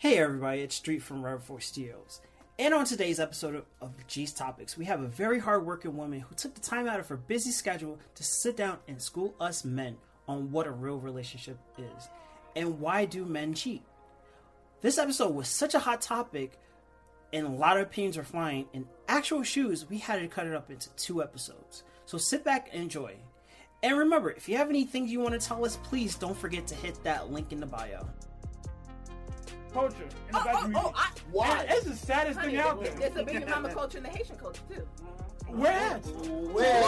Hey everybody, it's Street from Rebel Force Studios. And on today's episode of, G's Topics, we have a very hardworking woman who took the time out of her busy schedule to sit down and school us men on what a real relationship is and why do men cheat. This episode was such a hot topic and a lot of opinions were flying. In actual shoes, we had to cut it up into two episodes. So sit back and enjoy. And remember, if you have any things you want to tell us, please don't forget to hit that link in the bio. Culture in the Oh, black oh, community. oh, I, Why? It's the saddest honey, thing out there. There's a baby mama culture in the Haitian culture too. Where at? Where?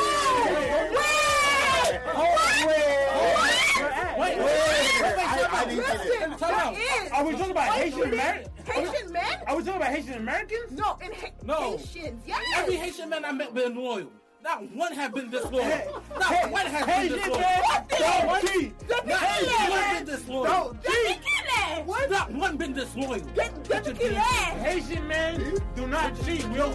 Where at? Wait, wait, wait, wait, I, I wait, didn't get it. Listen, Time out. there is. Are we talking about white Haitian women- American? Haitian men? Are we talking about Haitian Americans? No, in ha- No. Haitians. Yes. Every Haitian man I met been loyal. Not one have been disloyal. Not one has been Haitian disloyal. man, don't What? cheat. Not one been disloyal. Don't cheat. What? Not one been disloyal. Get, get the Get your kid ass. Haitian men do not cheat. We don't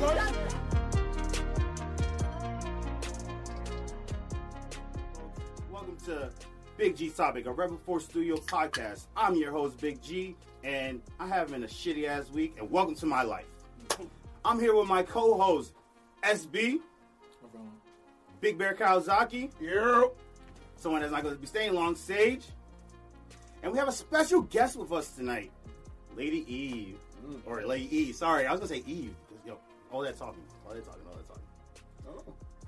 Welcome to Big G Topic, a Rebel Force Studio podcast. I'm your host, Big G, and I having a shitty ass week, and welcome to my life. I'm here with my co host, SB, Big Bear Kawasaki, Yep. someone that's not going to be staying long, Sage. And we have a special guest with us tonight, Lady Eve. Mm. Or Lady E, sorry, I was going to say Eve. Yo, all that talking, all that talking, all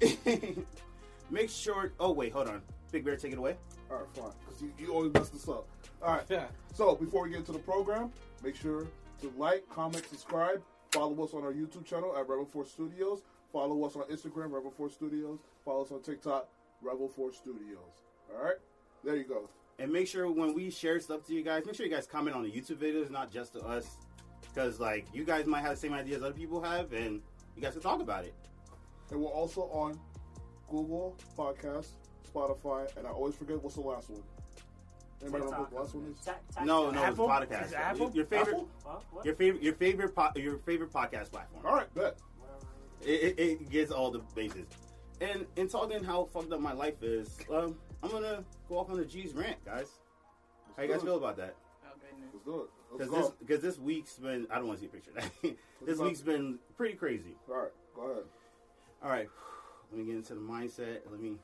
that talking. Oh. Make sure. Oh wait, hold on. Big Bear, take it away. All right, fine. Because you, you always mess this up. All right. Yeah. So before we get into the program, make sure to like, comment, subscribe. Follow us on our YouTube channel at Rebel Force Studios. Follow us on Instagram, Rebel Force Studios. Follow us on TikTok, Rebel Force Studios. All right. There you go. And make sure when we share stuff to you guys, make sure you guys comment on the YouTube videos, not just to us, because like you guys might have the same ideas other people have, and you guys can talk about it. And we're also on Google Podcast, Spotify, and I always forget what's the last one. Anybody know what the last one is? No, no, Apple? it's podcast. Is it Apple? Your favorite, Apple? your favorite, your favorite, po- your favorite podcast platform. All right, bet. It, it, it gets all the bases. And in talking how fucked up my life is, um, I'm gonna go off on the G's rant, guys. How you guys feel about that? Oh, Let's do it. Let's Because go. this, because this week's been, I don't want to see a picture. this week's been pretty crazy. All right, go ahead. All right, let me get into the mindset. Let me.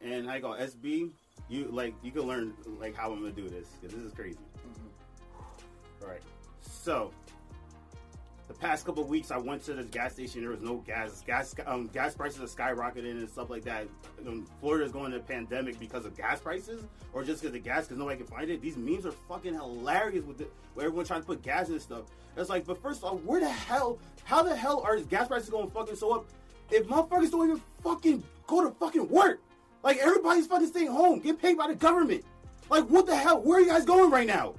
And I go SB. You like you can learn like how I'm gonna do this because this is crazy. Mm-hmm. All right, so the past couple weeks I went to this gas station. There was no gas. Gas um, gas prices are skyrocketing and stuff like that. Um, Florida's going to a pandemic because of gas prices, or just because of gas because nobody can find it. These memes are fucking hilarious with it, where everyone trying to put gas in stuff. It's like, but first of all, where the hell? How the hell are gas prices going fucking so up? If motherfuckers don't even fucking go to fucking work, like everybody's fucking staying home, get paid by the government. Like what the hell? Where are you guys going right now?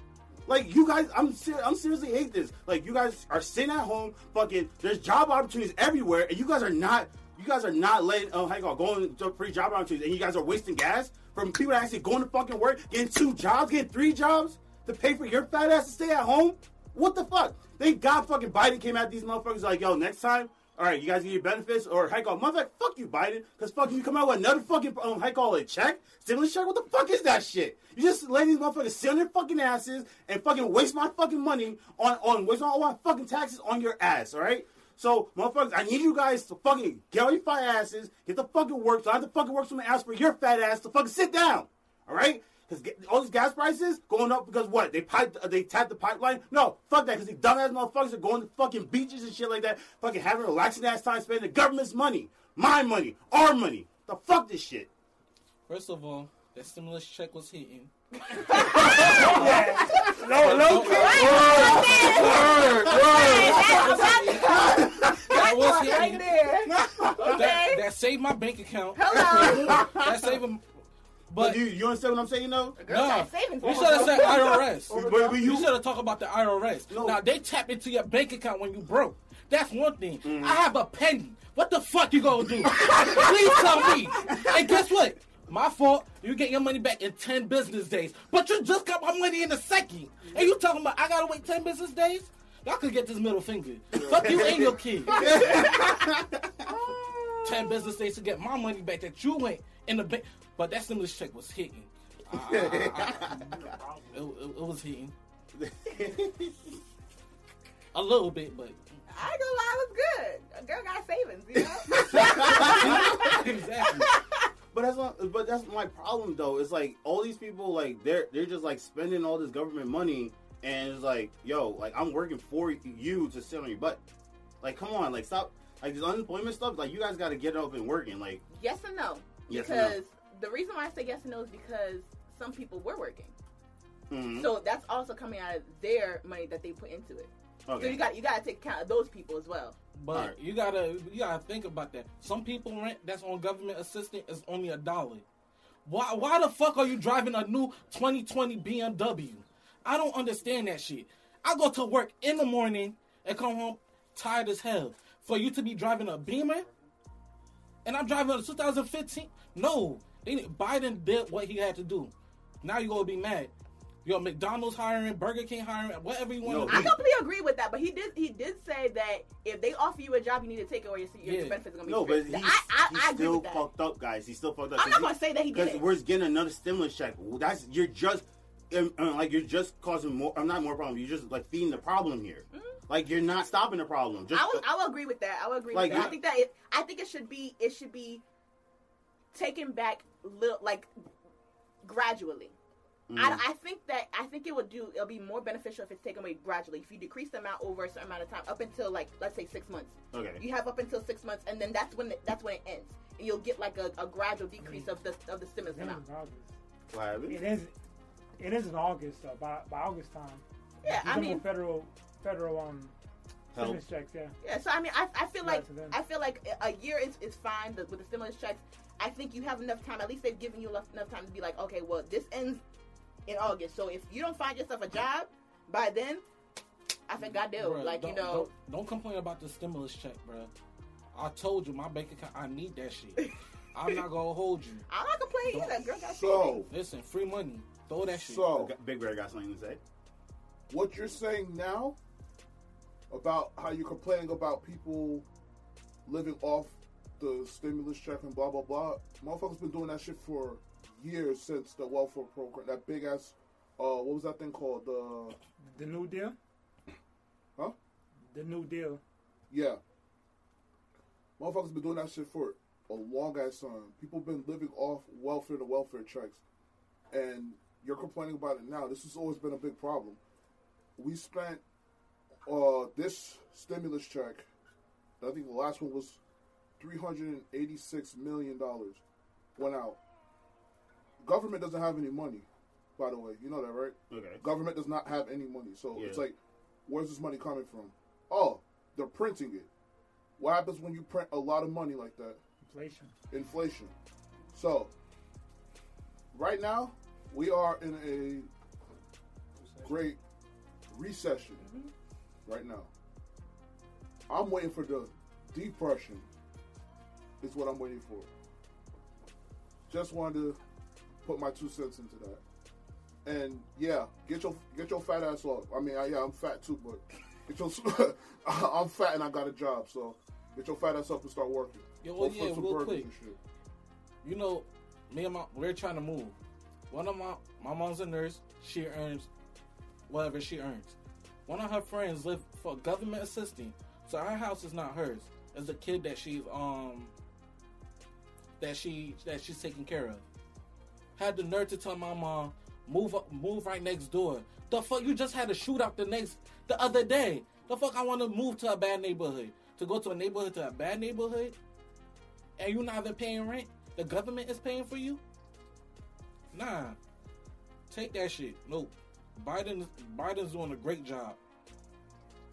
Like you guys, I'm ser- I'm seriously hate this. Like you guys are sitting at home, fucking. There's job opportunities everywhere, and you guys are not. You guys are not letting. Oh, hang on, going to free job opportunities, and you guys are wasting gas from people that actually going to fucking work, getting two jobs, getting three jobs to pay for your fat ass to stay at home. What the fuck? Thank God fucking Biden came at these motherfuckers like, yo, next time, all right, you guys get your benefits or heck, on motherfucker, fuck you, Biden, because fucking you come out with another fucking um, heck, call it check, stimulus check. What the fuck is that shit? You just letting these motherfuckers sit on their fucking asses and fucking waste my fucking money on on waste all my fucking taxes on your ass. All right. So, motherfuckers, I need you guys to fucking get on your fat asses, get the fucking work, so I have to fucking work something ask for your fat ass to fucking sit down. All right? Because all these gas prices going up because what? They pipe, uh, they tap the pipeline? No, fuck that. Because these dumbass motherfuckers are going to fucking beaches and shit like that, fucking having a relaxing ass time spending the government's money, my money, our money. The fuck this shit. First of all, that stimulus check was hitting. No, no, That was hitting. Right there. That, that saved my bank account. Hello. That saved him. But But you, you understand what I'm saying, though? no, got savings we bonds. should have said IRS. But, but You you, should have talked about the IRS. No. Now they tap into your bank account when you broke. That's one thing. Mm-hmm. I have a penny. What the fuck you gonna do? Please tell me. And guess what? My fault. You get your money back in ten business days, but you just got my money in a second, and you talking about I gotta wait ten business days? Y'all could get this middle finger. Fuck you and your kid. ten business days to get my money back that you went in the bank. But that stimulus check was hitting. I- I- I- it, it- it was hitting. A little bit, but I ain't gonna lie, it was good. A girl got savings, you know. exactly. But that's not, but that's my problem though. It's like all these people like they're they're just like spending all this government money and it's like, yo, like I'm working for you to sit on your butt. Like, come on, like stop like this unemployment stuff, like you guys gotta get up and working. Like yes and no. Yes and no. because the reason why I say yes and no is because some people were working. mhm. So that's also coming out of their money that they put into it. Okay. So you got you got to take account of those people as well. But Alright. you gotta you gotta think about that. Some people rent that's on government assistance is only a dollar. Why why the fuck are you driving a new 2020 BMW? I don't understand that shit. I go to work in the morning and come home tired as hell. For you to be driving a Beamer, and I'm driving a 2015. No, they, Biden did what he had to do. Now you're gonna be mad. Yo, McDonald's hiring, Burger King hiring, whatever you want No, to I completely agree with that, but he did he did say that if they offer you a job, you need to take it or your, your Yeah. benefits are gonna be No, but he's, I, I, he's I still fucked up, guys. He's still fucked up. I'm not gonna say that he because did. we're getting another stimulus check. That's you're just um, uh, like you're just causing more. I'm not more problem. You're just like feeding the problem here. Like you're not stopping the problem. Just Mm-hmm. I will, I will agree with that. I will agree Like, with that. I think that it, I think it should be it should be taken back little like gradually. Mm. I, I think that I think it would do it'll be more beneficial if it's taken away gradually. If you decrease the amount over a certain amount of time, up until like let's say six months, okay. you have up until six months, and then that's when it, that's when it ends, and you'll get like a, a gradual decrease of the of the stimulus It is amount. in August. What? It is. It is in August though. By by August time. Yeah, I mean, federal federal um stimulus checks. Yeah. Yeah, so I mean, I, I feel Right like. I feel like a year is, is fine with the stimulus checks. I think you have enough time. At least they've given you enough, enough time to be like, okay, well, this ends in August. So if you don't find yourself a job by then, I think God do. Bruh, Like you know, don't, don't complain about the stimulus check, bro. I told you my bank account. I need that shit. I'm not gonna hold you. I'm not complaining either. Girl got So, Listen, free money. Throw that shit. so Big Bear got something to say. what you're saying now about how you're complaining about people living off the stimulus check and blah blah blah. Motherfuckers been doing that shit for years since the welfare program. That big ass, uh, what was that thing called? The The New Deal. Huh? The New Deal. yeah. Motherfuckers been doing that shit for a long ass time. People been living off welfare to welfare checks, and you're complaining about it now. This has always been a big problem. We spent uh, this stimulus check. I think the last one was three hundred and eighty-six million dollars went out. Government doesn't have any money, by the way. You know that, right? Okay. Government does not have any money. So Yeah. it's like, where's this money coming from? Oh, they're printing it. What happens when you print a lot of money like that? Inflation. Inflation. So, right now, we are in a great recession. Mm-hmm. Right now. I'm waiting for the depression, is what I'm waiting for. Just wanted to put my two cents into that. And yeah, get your get your fat ass off. I mean, I, yeah, I'm fat too, but get your I'm fat and I got a job, so get your fat ass up and start working. Yo, well, yeah, real quick. You know, me and my we're trying to move. One of my my mom's a nurse. She earns whatever she earns. One of her friends live for government assisting, so her house is not hers. It's a kid that she's um that she that she's taking care of. Had the nerve to tell my mom move up, move right next door. The fuck you just had a shootout the next the other day. The fuck I want to move to a bad neighborhood to go to a neighborhood to a bad neighborhood, and you're not even paying rent. The government is paying for you. Nah, take that shit. Nope. Biden Biden's doing a great job.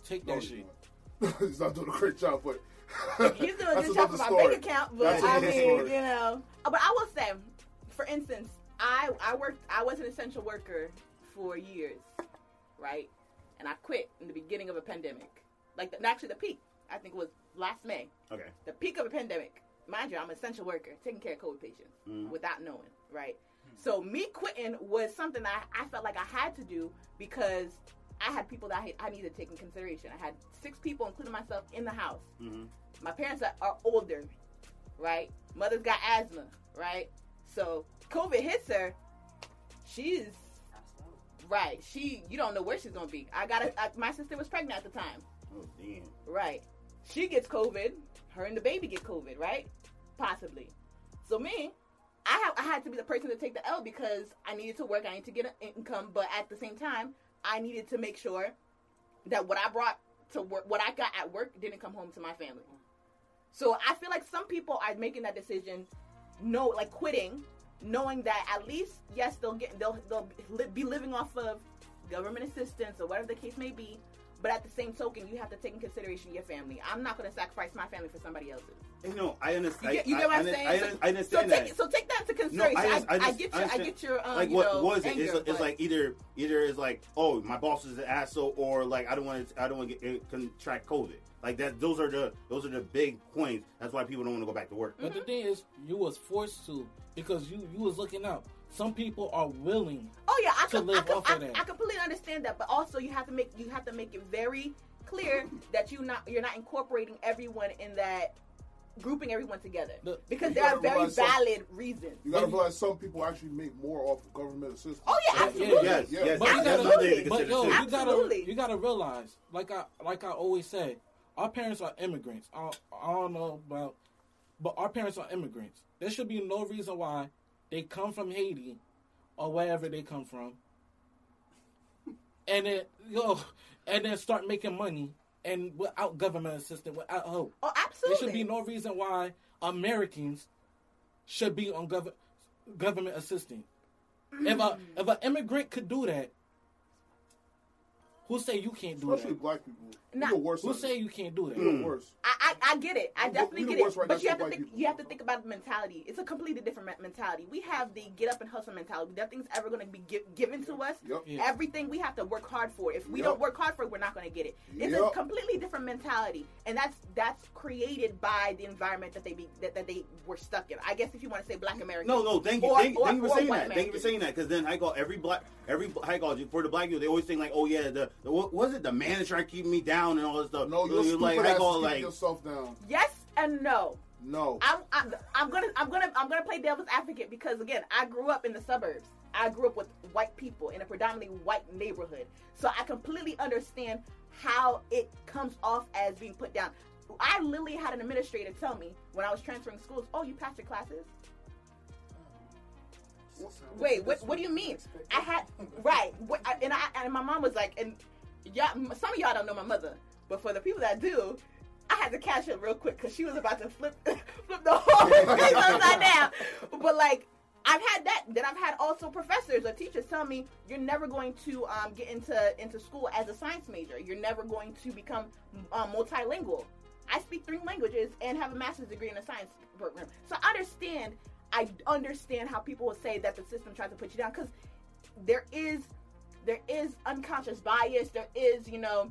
Take No, that he's shit. he's not doing a great job, but he's doing a good job for my bank account. But I mean, you know, Uh, but I will say, for instance, I I worked I was an essential worker for years, right? And I quit in the beginning of a pandemic, like the, actually the peak. I think it was last May. Okay. the peak of a pandemic. Mind you, I'm an essential worker, taking care of COVID patients Mhm. without knowing, right? So me quitting was something I, I felt like I had to do because I had people that I, I needed to take in consideration. I had six people, including myself, in the house. hmm My parents are, are older, right? Mother's got asthma, right? So COVID hits her. She's Right. She, you don't know where she's gonna be. I got a, I, my sister was pregnant at the time. Oh damn. Right. She gets COVID. Her and the baby get COVID. Right. Possibly. So me, I have I had to be the person to take the L because I needed to work. I needed to get an income, but at the same time, I needed to make sure that what I brought to work, what I got at work, didn't come home to my family. So I feel like some people are making that decision, no, like quitting, knowing that at least yes, they'll get they'll they'll be living off of government assistance or whatever the case may be. But at the same token, you have to take in consideration your family. I'm not going to sacrifice my family for somebody else's. Eh, you know, I You understand. get, you get what I, I'm I, saying? I, so, I understand so that. take, so take that into No, consideration. I, just- I, get your, I understand. get your, um, like you what know, was it? anger, It's, it's like either either it's like oh my boss is an asshole or like I don't want to I don't want to get eh, contract COVID. Like that. Those are the those are the big points. That's why people don't want to go back to work. But the mm-hmm. thing is, you was forced to because you you was looking up. Some people are willing. Yeah, I, to com- I, live com- off I, of that. I completely understand that, but also you have to make you have to make it very clear that you not you're not incorporating everyone in that grouping everyone together The- because there are very realize some- valid reasons. You gotta realize some people actually make more off of government assistance. Oh yeah, Yeah, absolutely. Yes, Yeah. yes. But you gotta- another thing to But yo, too. you gotta you gotta realize, like I like I always say, our parents are immigrants. I, I don't know about, but our parents are immigrants. There should be no reason why they come from Haiti or wherever they come from, and then yo, and then start making money and without government assistance, without help. Oh, absolutely. There should be no reason why Americans should be on gov- government assistance. If a if an immigrant could do that, who say you can't do it? Especially that? black people. Nah. We the worst. Who at it. say you can't do that? We the worst. I, I, I get it. I We- definitely we get it. right but you have to think. people. You have to think about the mentality. It's a completely different mentality. We have the get up and hustle mentality. Nothing's ever going to be gi- given to us. Yep. Yeah. Everything we have to work hard for. If we Yep. don't work hard for it, we're not going to get it. It's a completely different mentality, and that's that's created by the environment that they be that, that they were stuck in. I guess if you want to say Black Americans. No, no, thank you, Or- thank, or- thank you for saying white that. Thank you for saying that, because then I got every black, every I got for the black people. They always think like, oh yeah, the, the what was it, the manager trying to keep me down and all this stuff. No, You you're stupid like ass I to got keep like, yourself down. Yes and no. No. I'm, I'm I'm gonna I'm gonna I'm gonna play devil's advocate because again I grew up in the suburbs. I grew up with white people in a predominantly white neighborhood, so I completely understand how it comes off as being put down. I literally had an administrator tell me when I was transferring schools, "Oh, you passed your classes." Wait, what? What do you mean? I had right, and I and my mom was like, and yeah, some of y'all don't know my mother, but for the people that do, I had to catch her real quick because she was about to flip flip the whole thing upside down. But like, I've had that. Then I've had also professors or teachers tell me you're never going to um, get into into school as a science major. You're never going to become um, multilingual. I speak three languages and have a master's degree in a science program, so I understand. I understand how people will say that the system tries to put you down because there is there is unconscious bias. There is you know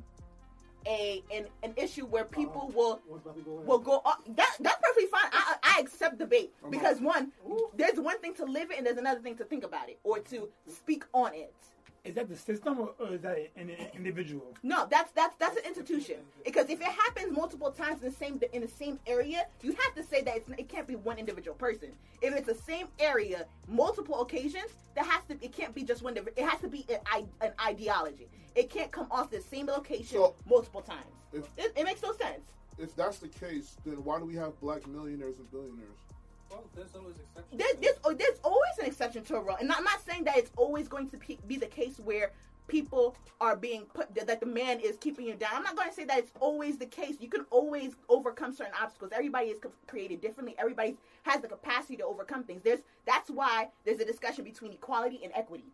a an, an issue where people will will go up. That that's perfectly fine. I I I accept debate because one, there's one thing to live it and there's another thing to think about it or to speak on it. Is that the system or, or is that an, an individual? No, that's that's that's an institution. Because if it happens multiple times in the same in the same area, you have to say that it's, it can't be one individual person. If it's the same area, multiple occasions, that has to it can't be just one. It has to be an, an ideology. It can't come off the same location So- multiple times. If It, it makes no sense. if that's the case, then why do we have black millionaires and billionaires? Well, there's always exceptions. There's, there's, oh, there's always an exception to a rule, and I'm not saying that it's always going to pe- be the case where people are being put that that the man is keeping you down. I'm not going to say that it's always the case. You can always overcome certain obstacles. Everybody is created differently. Everybody has the capacity to overcome things. There's that's why there's a discussion between equality and equity.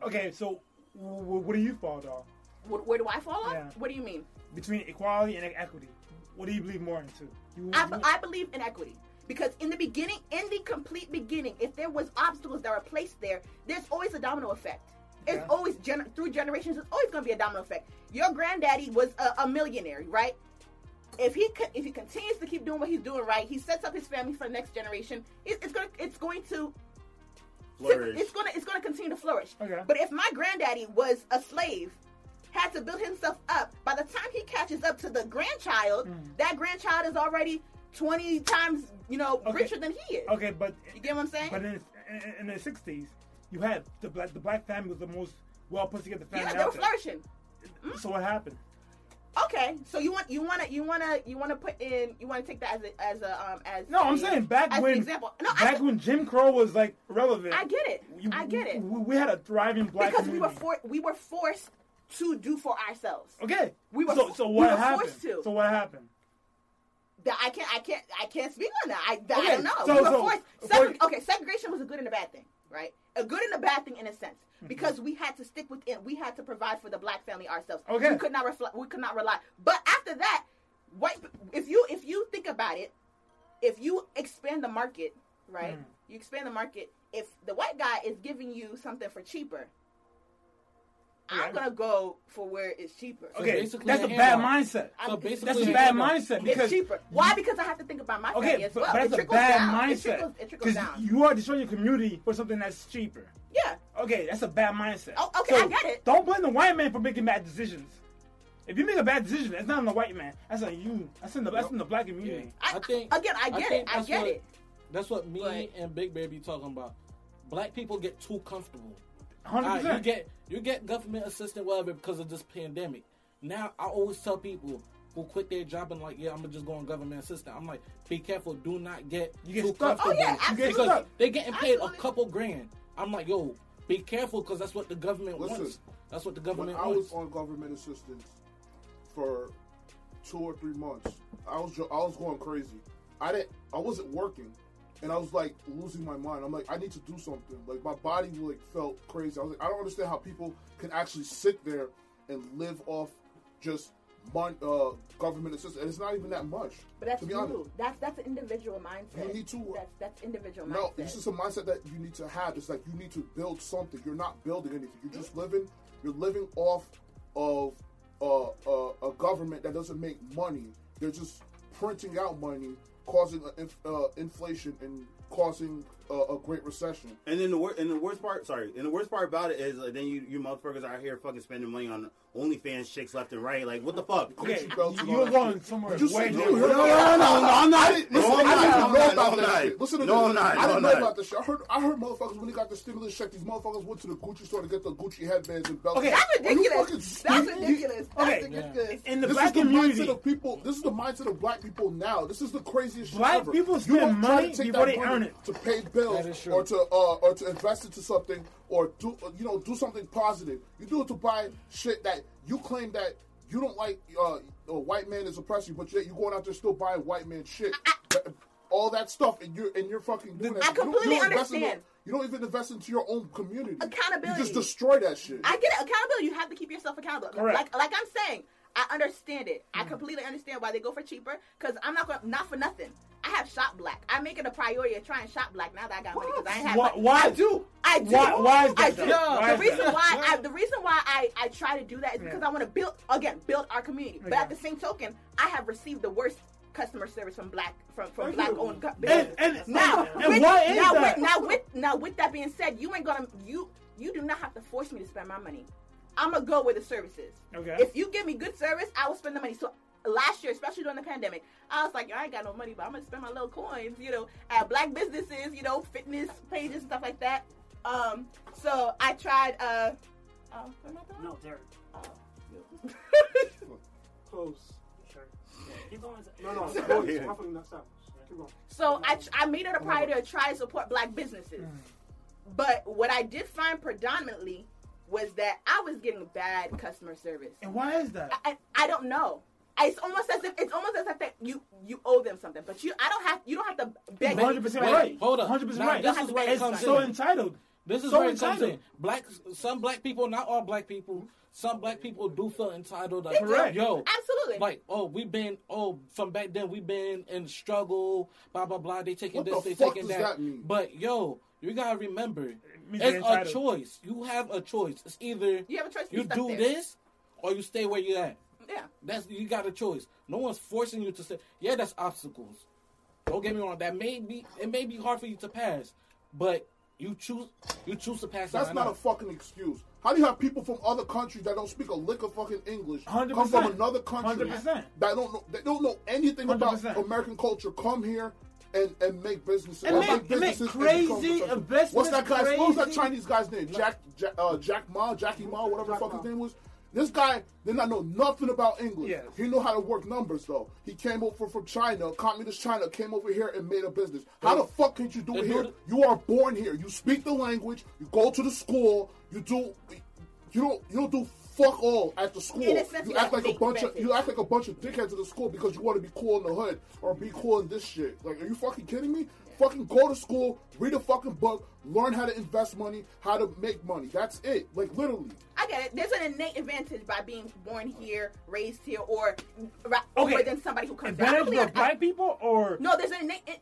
Hmm. Okay, so w- w- what do you fall though? Where, where do I fall off? Yeah. What do you mean? Between equality and equity, what do you believe more into? You, I, you- I believe in equity because in the beginning, in the complete beginning, if there was obstacles that were placed there, there's always a domino effect. It's Yeah. always gener- through generations. It's always going to be a domino effect. Your granddaddy was a, a millionaire, right? If he co- if he continues to keep doing what he's doing right, he sets up his family for the next generation. It, it's gonna it's going to flourish. it's gonna it's gonna continue to flourish. Okay. But if my granddaddy was a slave, had to build himself up, by the time he catches up to the grandchild, mm. that grandchild is already twenty times you know Okay. richer than he is. okay, but You get what I'm saying? but in, in, in the '60s, you had the black the black family was the most well put together family Yeah, they were flourishing. So what happened? Okay, so you want you want to you want to you want to put in you want to take that as a as a um as No, I'm saying back when example. No, back I, when Jim Crow was like relevant. I get it. you- I get it. We, we had a thriving black because we were community. for, we were forced to do for ourselves. Okay. We were so, so we what were happened? forced to. So what happened? That I can't I can't I can't speak on that. I, Okay, I don't know. so- so- forced. for- Segre- okay, segregation was a good and a bad thing, right? A good and a bad thing in a sense. Mm-hmm. Because we had to stick within, we had to provide for the black family ourselves. Okay. we could not reflect, we could not rely. But after that, white, if you if you think about it, if you expand the market, right? Mm. You expand the market. If the white guy is giving you something for cheaper, Yeah. I'm gonna go for where it's cheaper. So Okay, basically that's a a bad handout. mindset. So basically, That's a a bad handout. mindset It's because cheaper. Why? Because I have to think about my family okay, as well. but it that's a bad down. It trickles, it trickles because down. you are destroying your community for something that's cheaper. yeah. Okay, that's a bad mindset. Oh, okay, I get it. Don't blame the white man for making bad decisions. If you make a bad decision, that's not on the white man. That's on you. That's in the that's in the black community. I, I think- again, I get it. I get what- it. That's what me But- and Big Baby talking about. Black people get too comfortable. Hundred Alright, you get you get government assistance whatever because of this pandemic. Now I always tell people who quit their job and like, yeah, I'm gonna just go on government assistance. I'm like, be careful, do not get You get too stuck. comfortable. Oh, yeah, get absolutely. because stuck. they're getting paid Absolutely. a couple grand. I'm like, yo, be careful because that's what the government Listen, wants. That's what the government When I wants. was on government assistance for two or three months, I was jo- I was going crazy. I didn't. I wasn't working, and I was like losing my mind. I'm like, I need to do something. Like my body like felt crazy. I was like, I don't understand how people can actually sit there and live off just mon- uh, government assistance. And it's not even that much. But that's to be you. honest. That's that's an individual mindset. You need to- That's that's individual mindset. No, mindset. this is a mindset that you need to have. It's like you need to build something. You're not building anything. You're just living. You're living off of uh, uh, a government that doesn't make money. They're just printing out money, causing uh, inf- uh, inflation and causing uh, a great recession. And then the wor- and the worst part, sorry, and the worst part about it is like, then you you motherfuckers out here fucking spending money on OnlyFans chicks left and right. Like what the fuck? Okay, Gucci belts and all you're going somewhere you way see- different. you heard No, no, no, no, I'm not. I didn't, listen, No, I'm not. didn't I'm know not. No, I'm not. Listen to No, this. I'm not. I didn't I'm know not. about this shit. I heard, I heard motherfuckers when they got the stimulus check, these motherfuckers went to the Gucci store to get the Gucci headbands and belts. Okay. that's Are you ridiculous. That's ridiculous. Okay. ridiculous. In the This black is the community, mindset of people. This is the mindset of black people now. This is the craziest shit Black people spend don't try to money take before that they earn it. to pay bills That is true. or to uh, or to invest into something or do you know do something positive. You do it to buy shit that you claim that you don't like. Uh, a white man is oppressing, but yet you're going out there still buying white man shit. All that stuff, and you're and you're fucking doing that. I You don't- completely you don't invest in understand. you don't even invest into your own community. Accountability. You just destroy that shit. I get it. Accountability. You have to keep yourself accountable. Correct. Like like I'm saying, I understand it. Mm. I completely understand why they go for cheaper. Because I'm not going not for nothing. I have shop black. I make it a priority to try and shop black now that I got money because I ain't have. Why- money. why- I do. I do. Why- why is that I do. Why the is reason that? why I the reason why I I try to do that is because Yeah. I want to build again build our community. But at the same token, I have received the worst customer service from black from from black you. owned And- businesses. and- now, and with, why is now, that? With, now with now with that being said, you ain't gonna you you do not have to force me to spend my money. I'm gonna go where the service is. Okay. If you give me good service, I will spend the money. So last year, especially during the pandemic, I was like, I ain't got no money, but I'm gonna spend my little coins, you know, at black businesses, you know, fitness pages, and stuff like that. Um, so I tried. Uh, oh, am I? No, Derek. Oh. Close. Sure. Keep going. No, no, Yeah. close. Hopefully. Keep going. So I, I made it a priority to try to support black businesses. But what I did find predominantly was that I was getting bad customer service. And why is that? I, I don't know. It's almost as if it's almost as if that you you owe them something, but you I don't have you don't have to beg. One hundred percent right. hold up. Hundred percent right. this is where it it's comes so in. entitled. This is So where it comes in. Black, some black people, not all black people, some black people do feel entitled. Like, They do. Correct. Yo, Absolutely. like, oh, we've been, oh, from back then, we've been in struggle, blah, blah, blah. They taking What this, the they fuck taking does that mean? But, yo, you gotta remember, means it's you're a choice. You have a choice. It's either you have a choice. you do there. this or you stay where you're at. Yeah. That's you got a choice. No one's forcing you to say. Yeah, that's obstacles. Don't get me wrong. That may be it may be hard for you to pass, but you choose you choose to pass. That's it or not a fucking excuse. How do you have people from other countries that don't speak a lick of fucking English come 100%. from another country 100%. that don't know that don't know anything about 100%. American culture come here and, and make businesses. And uh, make- and make businesses and crazy investments, What's that guy? What was that Chinese guy's name? Jack, Jack, uh, Jack Ma, Jackie Ma, whatever the fuck his name was. This guy did not know nothing about English. Yes. He knew how to work numbers though. He came over from China, communist China, came over here and made a business. How the fuck can you do it here? You are born here. You speak the language. You go to the school. You do. You don't. You don't do fuck all at the school. In a sense, You you act like a big bunch of. You act like a bunch of dickheads at the school because you want to be cool in the hood or be cool in this shit. Like, are you fucking kidding me? Fucking go to school, read a fucking book, learn how to invest money, how to make money. That's it. Like literally. I get it. There's an innate advantage by being born here, raised here, or ra- over Okay. than somebody who comes. here. I Advantage believe- for black people or No, there's an innate.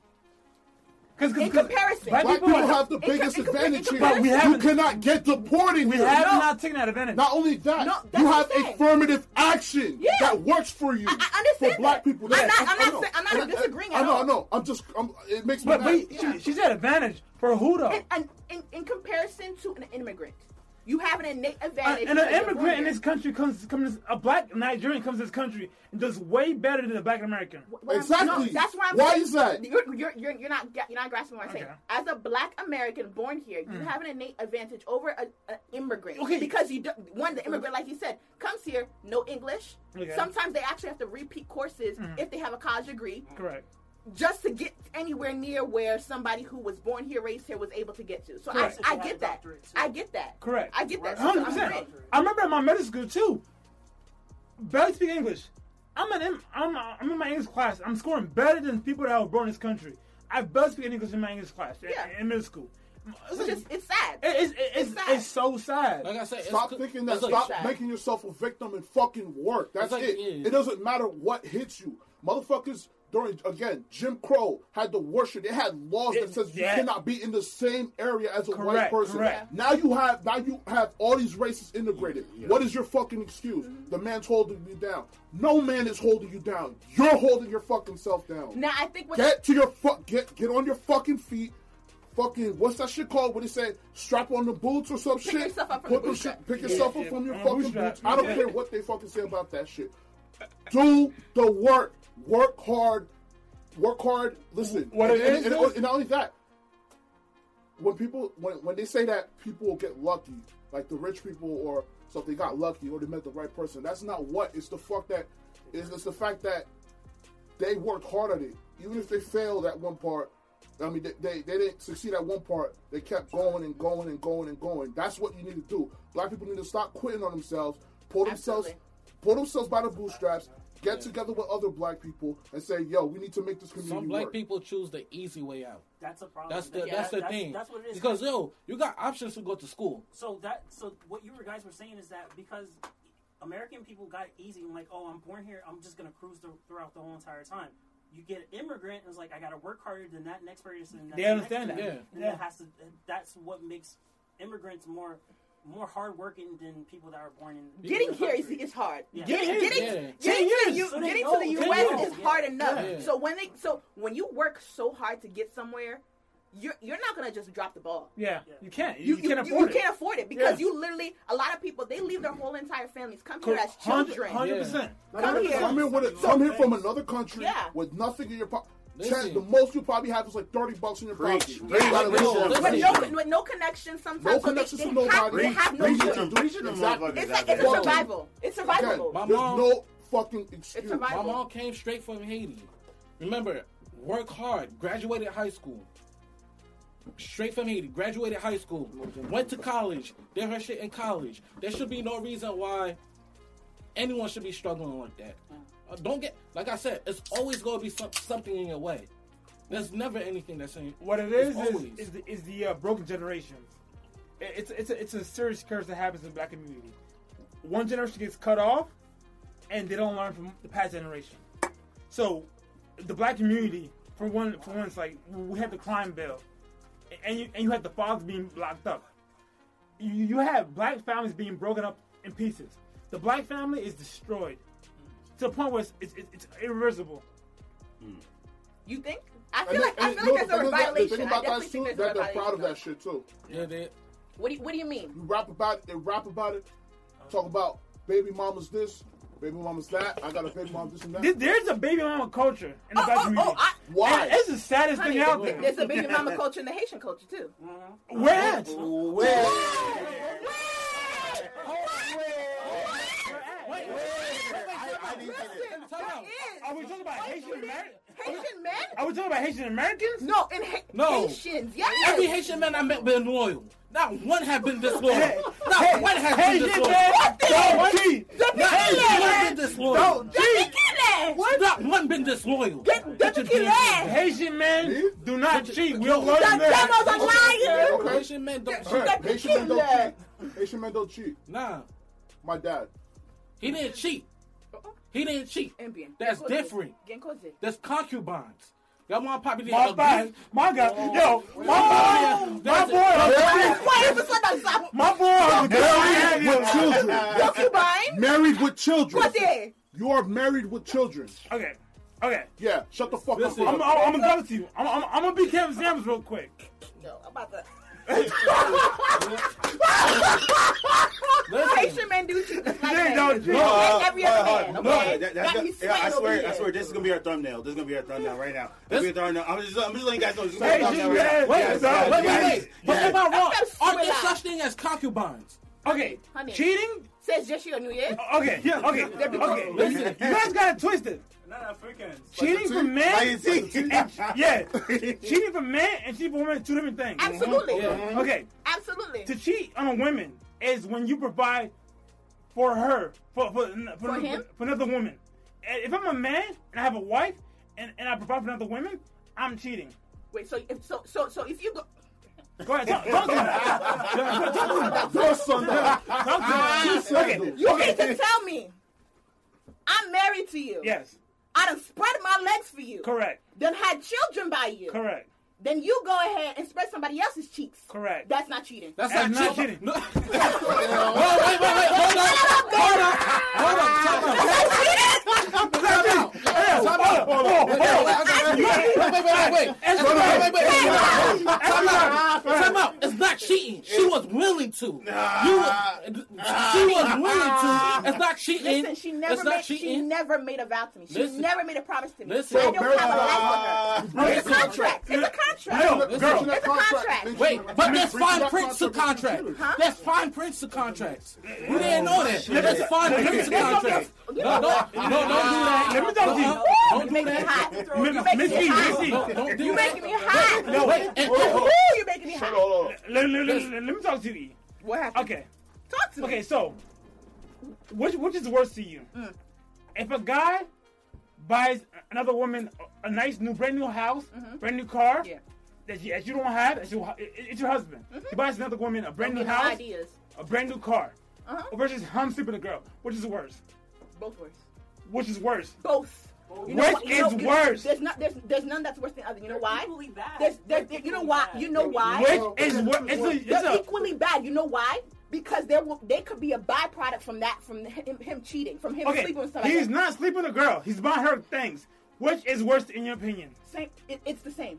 It, because in comparison. black Black people, people are- have the biggest in co- in advantage here. But we you haven't- cannot get deported we here. have No. not taken that advantage. Not only that, No, you have affirmative action Yeah. that works for you. I- I understand for black that. people. I'm Yes, not- I'm I not know. I'm not And I- disagreeing I know. I know. I'm just. I'm, it makes me but, mad. but she, she said advantage for who though? and, and in, in comparison to an immigrant, you have an innate Uh, advantage. and an immigrant in this country comes comes a black Nigerian comes to this country and does way better than a black American. What I'm- Exactly. no, that's what I'm Why saying. is that? You're, you're, you're, you're not you're not grasping what I'm saying. As a black American born here, Mm. you have an innate advantage over an immigrant. Okay. Because you do, one the immigrant, like you said, comes here no English. Okay. Mm. Sometimes they actually have to repeat courses if they have a college degree, Correct. Just to get anywhere near where somebody who was born here, raised here, was able to get to. So I, I get that. I get that. Correct. I get that. So Hundred I'm percent. I remember at my middle school too. Barely speak English. I'm an im- I'm I'm in my English class. I'm scoring better than people that were born in this country. I barely speak English in my English class in- Yeah. in middle school. It's, Which like- is, it's sad. it- it's, it's, it's it's, sad. so sad. Like I said, Stop it's, thinking that. it's like- Stop sad. making yourself a victim and fucking work. That's like- it. yeah. It doesn't matter what hits you. Motherfuckers during again, Jim Crow had the worship. shit. They had laws that It- says you cannot be in the same area as a white person. correct. Now you have now you have all these races integrated. Yeah. What is your fucking excuse? Mm-hmm. The man's holding you down. No man is holding you down. You're holding your fucking self down. Now I think what Get to your fuck. Get get on your fucking feet. Fucking what's that shit called? What they say? Strap on the boots or some Pick shit. yourself up from Put the them shit- bootstrap. Pick Yeah, yourself up yeah. from your On fucking boots. I don't care what they fucking say about that shit. Do the work. Work hard. Work hard. Listen. What and, it and- is and- is- and not only that. When people when when they say that people will get lucky, like the rich people or something got lucky or they met the right person, that's not what. It's the fuck that. It's, it's the fact that they worked hard at it. Even if they failed at one part, I mean, they, they, they didn't succeed at one part. They kept going and going and going and going. That's what you need to do. Black people need to stop quitting on themselves, pull themselves, Absolutely. pull themselves by the bootstraps, get together with other black people, and say, "Yo, we need to make this community Some black work." people choose the easy way out. That's a problem. That's the Yeah, that's the that's, thing. That's what it is. Because yo, you got options to go to school. So that so what you guys were saying is that because American people got it easy and like, oh, I'm born here, I'm just gonna cruise the, throughout the whole entire time. You get an immigrant, and it's like I gotta work harder than that next person. And They understand that. person. And Yeah. that has to. That's what makes immigrants more more hardworking than people that are born in. getting the here is, is hard. Yeah. Getting, Getting getting, here- getting, yeah. Ten to the So getting know. to the U.S. years. is hard enough. Yeah. So when they so when you work so hard to get somewhere, you're you're not gonna just drop the ball. Yeah, you can't. You, You, can't you, afford you it. You can't afford it because Yeah. you literally a lot of people they leave their whole entire families come here as children. hundred percent. Come here. Come here with a, come here from another country Yeah. with nothing in your pocket. Listen. The most you probably have is like thirty bucks in your Preach. pocket. Preach. You gotta Preach go. to them. with Listen. no with no connection sometimes. No so they- connections they to have- nobody. They have no Preach choice. to them. Preach to them Exactly. motherfuckers It's like, it's a survival. It's Again, survival. My there's mom- no fucking excuse. survival. My mom came straight from Haiti. Remember, work hard, graduated high school. Straight from Haiti, graduated high school, went to college, did her shit in college. There should be no reason why anyone should be struggling like that. Mm. Uh, don't get, like I said, it's always going to be some, something in your way. There's never anything that's in. What it's is is, the, is the uh, broken generation. It- It's it's a, it's a serious curse that happens in the black community. One generation gets cut off, and they don't learn from the past generation. So, the black community, for one, for one, it's like we have the crime bill, and you and you had the fathers being locked up. You you have black families being broken up in pieces. The black family is destroyed to the point where it's it's, it's irreversible. You think? I And feel like then- I feel no, like the a thing about- the thing about that think too, there's that a they're proud of that shit too. Yeah, they, What do you What do you mean? You rap about it, they rap about it, talk about baby mamas this, Baby mama's that. I got a baby mom this and that. There's a baby mama culture in the Oh, black oh, community. oh, I, Why? And it's the saddest honey, thing out there- there. there's a baby mama culture in the Haitian culture too. Mm-hmm. Where at? Where? I didn't get it. Listen, there is. Are we talking about Haitian Americans? Haitian men? Are we talking about Haitian Americans? No, in ha- No. Haitians. Yes. Every Haitian man I met been loyal. Not one have been disloyal. Hey, Not hey, one has hey, been disloyal. man. Don't cheat. Not one been disloyal. Don't cheat. What? Not one been disloyal. Get- Get your get damn. Haitian men do not cheat. We'll The learn The that. devil's a liar. Haitian men don't Hey, Haitian men don't cheat. Haitian men don't cheat. Nah, My dad. he didn't cheat. He didn't cheat. En. That's Bien different. Bien causé. There's concubines. Y'all want probably My bad. My God. Oh. Yo, my boy. My boy. Why is this like a My boy. Married with children. concubine? Married with children. What there? You are married with children. Okay. Okay. Yeah, shut the fuck Listen. I'm, up. I'm, I'm gonna go to you. I'm, I'm, I'm gonna be Kevin Samuels real quick. No, I'm about to. Listen, Haitian men do cheat just like They that. don't cheat. And Uh, every other uh, man. no, Okay. that- that's Got the- me yeah, I sweating swear, over I here. swear, this is gonna be our thumbnail. This is gonna be our thumbnail right now. This This- is gonna be our thumbnail. I'm just, I'm just letting you guys know. This is Hey, our thumbnail shit, right man. now. Wait, Yes, no, yes, wait, wait, yes, wait. But yes. am I wrong? That's Aren't there relax. such thing as concubines? Okay. Honey. Cheating? Says Jesse on New Year. Okay. Yeah, okay. Okay. Listen. You guys got it twisted. Not Africans. Cheating for Like men. you see? Yeah. Cheating for men and cheating for women are two different things. Absolutely. Uh-huh. Yeah. Okay. Absolutely. To cheat on a woman is when you provide for her, for for, for, For him? for another woman. If I'm a man and I have a wife and, and I provide for another woman, I'm cheating. Wait. So if so so so if you go. Go ahead. Talk, talk to me. Talk to me. Your son. Talk to me. Okay. You need to tell me. I'm married to you. Yes. I done spread my legs for you. Correct. Done had children by you. Correct. Then you go ahead and spread somebody else's cheeks. Correct. That's not cheating. That's, That's not, not cheating. cheating. No. oh, wait, wait, wait. Hold on. Hold on. Hold on. Time out. Time out. Time out. Oh, oh, Wait, oh. Wait, wait, wait, wait, wait. Wait, wait, wait, wait. Time out. Time out. It's not cheating. She was willing to. You was, she was willing to. It's not cheating. Listen, she never It's not made she cheating. never made a vow to me. She Listen. never made a promise to me. Listen. I don't So, have a life with her. Married- It's a contract. It's a contract. No, Listen, girl. It's a contract. Wait, but there's fine that prints to contract contract. with Huh? There's fine prints to contracts. You didn't know that. There's fine prints to contracts. No, no, no, don't do that. Let me talk to you. Don't do that. hot. Mi- You making Miss me hot. Miss E. Don't, don't You that. making me hot. No, Wait, and, Ooh, you making me hot. Hold on. Let, me talk to you. E. What happened? Okay. Talk to me. Okay, so which which is worse to you? Mm. If a guy buys another woman a nice new brand new house, brand new car Mm-hmm. Yeah. that, you, that you don't have, that's your, it's your husband. He buys another woman a brand Don't new house, ideas. a brand new car, Uh-huh. versus him sleeping with a girl. Which is worse? Both worse. Which is worse? Both. Which what- is know- worse? There's not. There's, there's none that's worse than the other. You know why? Equally bad. There's, there's, you know why? You know why? Which is worse? It's a, it's They're a equally bad. You know why? Because there will, they could be a byproduct from that, from him, him cheating, from him okay. sleeping with somebody. He's else. not sleeping with a girl. He's buying her things. Which is worse in your opinion? Same. It, it's the same.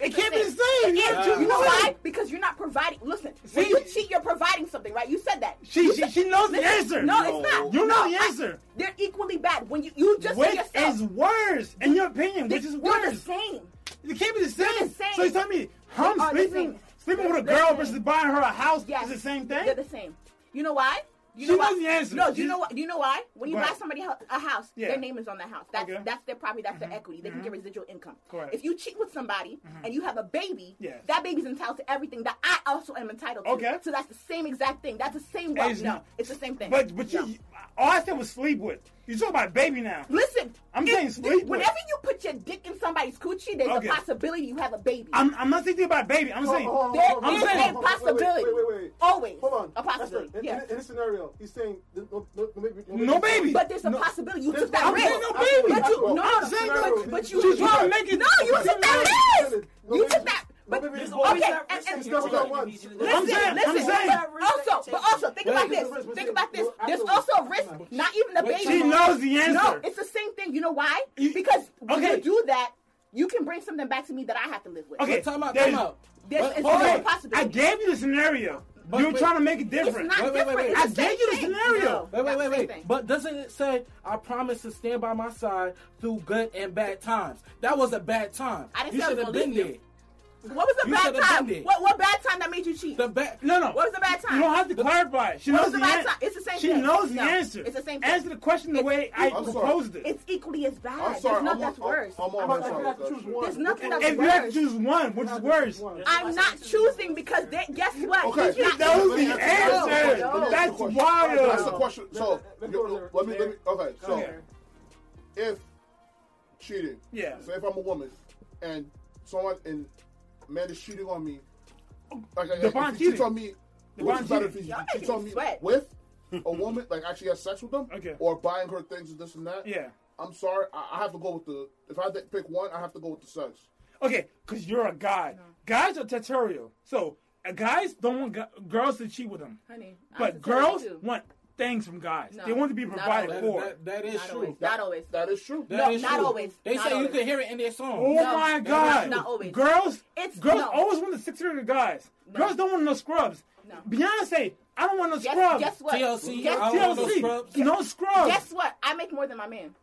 It can't be the same. It You You know why? Because you're not providing. Listen, See? when you cheat, you're providing something, right? You said that. She You she, said- she knows the answer. No, it's not. You know No, the I- answer. They're equally bad. When you you just Which is worse in your opinion? Which is they're the same. It can't be the same. They're the same. So you tell me, They the sleeping sleeping with a girl versus buying her a house Yes. is the same thing. They're the same. You know why? You She know why? knows the answer. No, do you know what? Do you know why? When you buy somebody a house, Yeah. their name is on the house. That's Okay. Mm-hmm. that's their property. That's their equity. They can get residual income. Correct. Mm-hmm. If you cheat with somebody and you have a baby, Yes. that baby's entitled to everything that I also am entitled to. Okay. So that's the same exact thing. That's the same wealth. No, it's the same thing. But but No. you, all I said was sleep with. You talking about baby now? Listen, I'm if- saying sleep with. Whenever you put your dick in somebody's coochie, there's Okay. a possibility you have a baby. I'm I'm not thinking about baby. I'm saying Hold on, There hold on, I'm is saying- a possibility. Wait, wait, wait, wait. Always. Hold on. A possibility. Esther, in, yes. in, in this scenario, he's saying th- no, no, no, baby, no baby. But there's a No. possibility you There's took that I'm risk. saying no baby. But you, no, I'm no, saying but, no. but you, She's you, trying to make it- no, you took that risk. You took that. But baby. okay, Always and, that and, risk and, It's never done once. listen, I'm saying- I'm listen. saying- But also, but also, think about Wait. this. Think about this. No, There's also a risk. Not even the baby. she knows the answer. No, it's the same thing. You know why? You- Because when Okay. you do that, you can bring something back to me that I have to live with. Okay, Wait, time out, there's- time out. There's, But- it's hold a on. possibility. I gave you the scenario. But You're wait. trying to make it It's different. not Wait, wait, different. wait, wait. It's I gave you the scenario. No. Wait, Wait, wait, wait, thing. But doesn't it say, I promise to stand by my side through good and bad times? That was a bad time. I didn't you say I was should have been leave there. You. What was the You bad time? What what bad time that made you cheat? The bad. No, no. What was the bad time? You don't have to clarify. She What knows was the the bad answer. time? It's the same thing. She thing. knows the answer. it's the same thing. Answer the question the It's way I equal. I'm sorry. proposed it. It's equally as bad. I'm sorry. There's I'm nothing that's worse. I'm, I'm on I'm her not- side. I have to with that choose There's nothing that's if you have to choose one, which is worse? I'm not choosing because they, guess what? Okay. He's not That was Let me the answer- answer. No, no. That's That's the wild. That's the question. So Let- let- you- let go there. let me let me. Okay, so if cheating, Yeah. So if I'm a woman and someone and man is cheating on me, like, like Define if he cheats cheating. on me, Define what's better if he cheating. Y'all cheats on me me sweat. with a woman, like actually has sex with them, Okay. or buying her things and this and that? Yeah. I'm sorry, I, I have to go with the. If I had to pick one, I have to go with the sex. Okay, because you're a guy. Guys are territorial. So uh, guys don't want gu- girls to cheat with them. Honey, But girls too. want things from guys. No, they want to be provided That, for. that- that is Not true. always. Not always. That is true. That No, is not true. always. They Not say you can hear it in their Oh song. No, my God! not always. Girls, It's- girls no. always want the six figure guys. Girls don't want no scrubs. No. Beyonce, I don't want no Guess, scrubs. guess what? TLC, Guess, I don't want no TLC, scrubs. no scrubs. guess what? I make more than my man.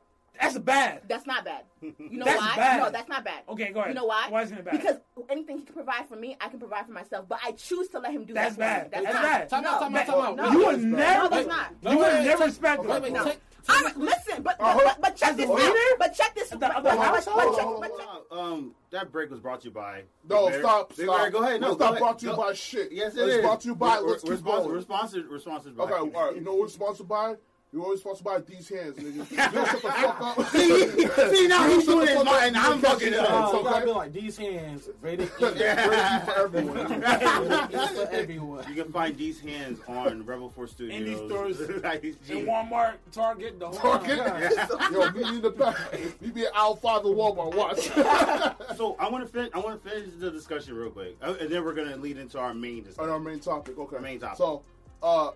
That's bad. That's not bad. You know That's why? bad. No, that's not bad. Okay, go ahead. You know why? Why isn't it bad? Because anything he can provide for me, I can provide for myself. But I choose to let him do That's that. bad. For me. That's bad. Time out, time out, no, time out. no. you That would never. No, that's not. No, you would wait, never take- respect okay, them. Wait, wait, No. take- I'm, listen, but, Uh, but, but, but check as this a out. leader? But check this. At But, the- but, at the but, house? but, Hold on, check, hold but on, check. Um, that break was brought to you by. No, Big Bear. stop, Big stop. Bear, go ahead. No, it's go not ahead. brought to you Go- by shit. Yes, it it's is. brought to you by. We're, Let's we're, keep sponsor- going. we're sponsored. We're sponsored by. Okay, all right. You know what we're sponsored by? You're always sponsored by these hands, nigga. You don't shut the fuck up. See, now he's doing his fuck and. I'm fucking it Uh, up. you okay. gotta be like these hands, rated E. Rated for everyone. It's for everyone. You can find these hands on Rebel Force Studios. Indie stores. In Walmart, Target, the whole Target. nine. Yo, meet me in the back. Meet me at aisle five in Walmart. Watch. So I want to finish. I want to finish the discussion real quick, Uh, and then we're gonna lead into our main On discussion. our main topic. Okay. Our Main topic. So, uh,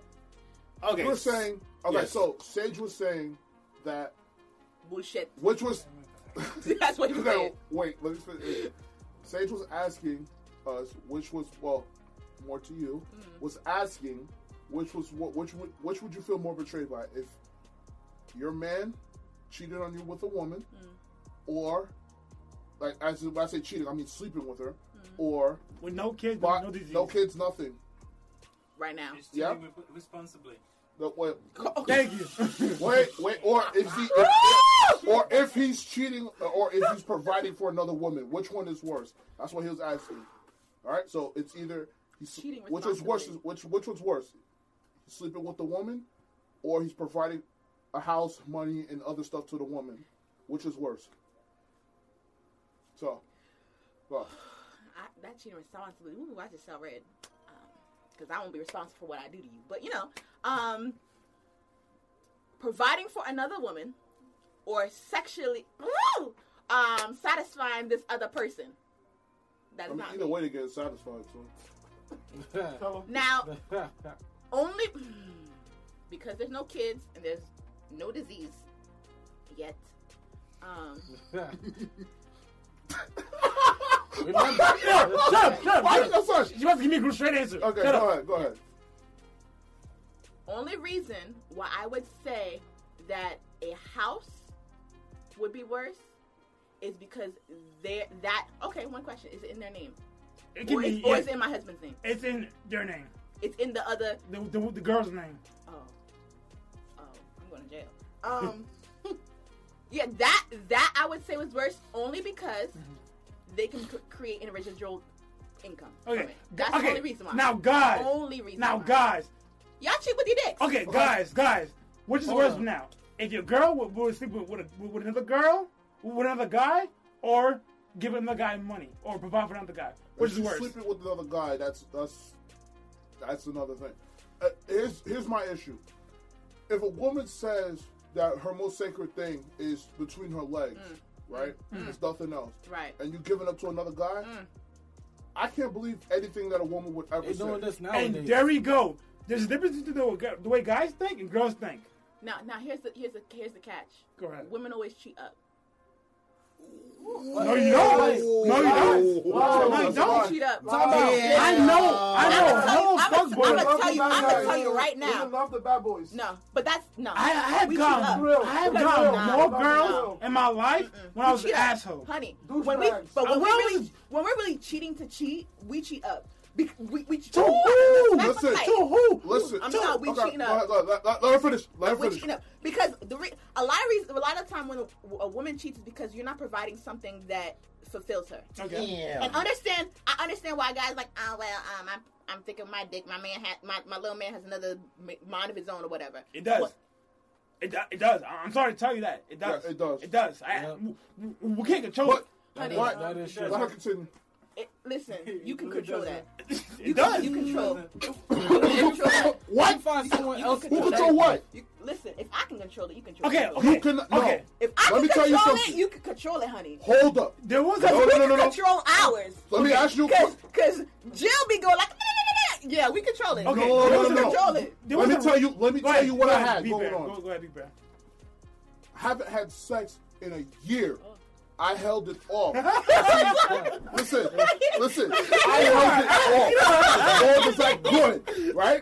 Okay, we're saying. Okay, Yes. so Sage was saying that, Bullshit. which was. That's what you Okay, said. wait, let me finish. Sage was asking us, which was well, more to you, Mm-hmm. was asking, which was what, which would which would you feel more betrayed by if your man cheated on you with a woman, Mm. or like as when I say cheating, I mean sleeping with her, Mm. or With no kids, but, no no kids, nothing. Right now. It's Yeah. cheating responsibly. No, wait, Thank you. wait, wait, or if he, if, or if he's cheating, or if he's providing for another woman, which one is worse? That's what he was asking. All right, so it's either he's Cheating which is worse? Which which one's worse? Sleeping with the woman, or he's providing a house, money, and other stuff to the woman. Which is worse? So, well, I, that cheating responsibly. Ooh, I just felt red. Um, because I won't be responsible for what I do to you. But, you know, um, providing for another woman or sexually woo, um, satisfying this other person. That's I mean, not either me. way, to get satisfied. So, Now, only because there's no kids and there's no disease yet. Um, Remember, Shut up, shut up. why shut you up. got such? She wants to give me a straight answer. Okay, Shut go up. ahead, go ahead. Only reason why I would say that a house would be worse is because they that okay. One question: Is it in their name, It can or, be. is, or yes. is it in my husband's name? It's in their name. It's in the other. The, the, the girl's name. Oh, oh, I'm going to jail. Um, yeah, that that I would say was worse only because they can c- create an residual income. Okay. that's okay. the only reason why. Now, guys. only reason. Now, why. guys. Y'all cheat with your dicks. Okay, guys, guys. Which is Hold worse on. now? If your girl would, would sleep with, with, a, with another girl, with another guy, or give another guy money, or provide for another guy? Which If is she's worse? Sleeping with another guy, that's that's that's another thing. Uh, here's here's my issue. If a woman says that her most sacred thing is between her legs, mm. right? Mm. Mm. There's nothing else, Right. and you give it up to another guy, I can't believe anything that a woman would ever they say. doing this nowadays. And there we go. There's a difference between the, the way guys think and girls think. Now, now here's the here's the here's the catch. Go ahead. Women always cheat up. No, you don't. No, you don't. Whoa, No, you that's don't. fine. Cheat up. Time out. Yeah. I know. I know. I'm gonna tell you- I'm gonna tell you- I'm gonna tell you right now. Listen off the bad boys. No, but that's no. I, I have We gone. I have gone more nah, girls nah. in my life when I was an asshole. honey. When we, but when we're really, when we're really cheating to cheat, we cheat up. Be, we, we To who? Listen, right. To who? Listen. I'm to- not- we okay, cheating up. ahead, go ahead. Let, let, let her finish. Let her We're finish. cheating up because the re- a lot of reasons, a lot of time when a, a woman cheats is because you're not providing something that fulfills her. Okay. Yeah. And understand, I understand why guys like, oh well, um, I'm I'm thinking my dick, my man had my, my little man has another ma- mind of his own or whatever. It does. What- It, do- it does. I- I'm sorry to tell you that. It does. Yeah, it does. It does. I, Yeah. we, we- we can't control But Honey, what? That is true. Let her continue. It, listen, you can control that. it. You It does. can, you control. You control that. Why find someone You else? can Who control control that. what? You, listen, if I can control it, you can control Okay, it. okay. You can no. Okay. If I Let can me tell you control something. it, you can control it, honey. Hold up. There was a. No, no, no, no, no. Control ours. Let me ask you. Cause, cause Jill be going like, yeah, we control it. Okay, No, there no, no, no. Control it. there Let me tell you. Let me tell ahead, you what I ahead, had be going on. Go, go ahead, be fair. Haven't had sex in a year. I held it off. listen, listen. I held it off. All was like good, right?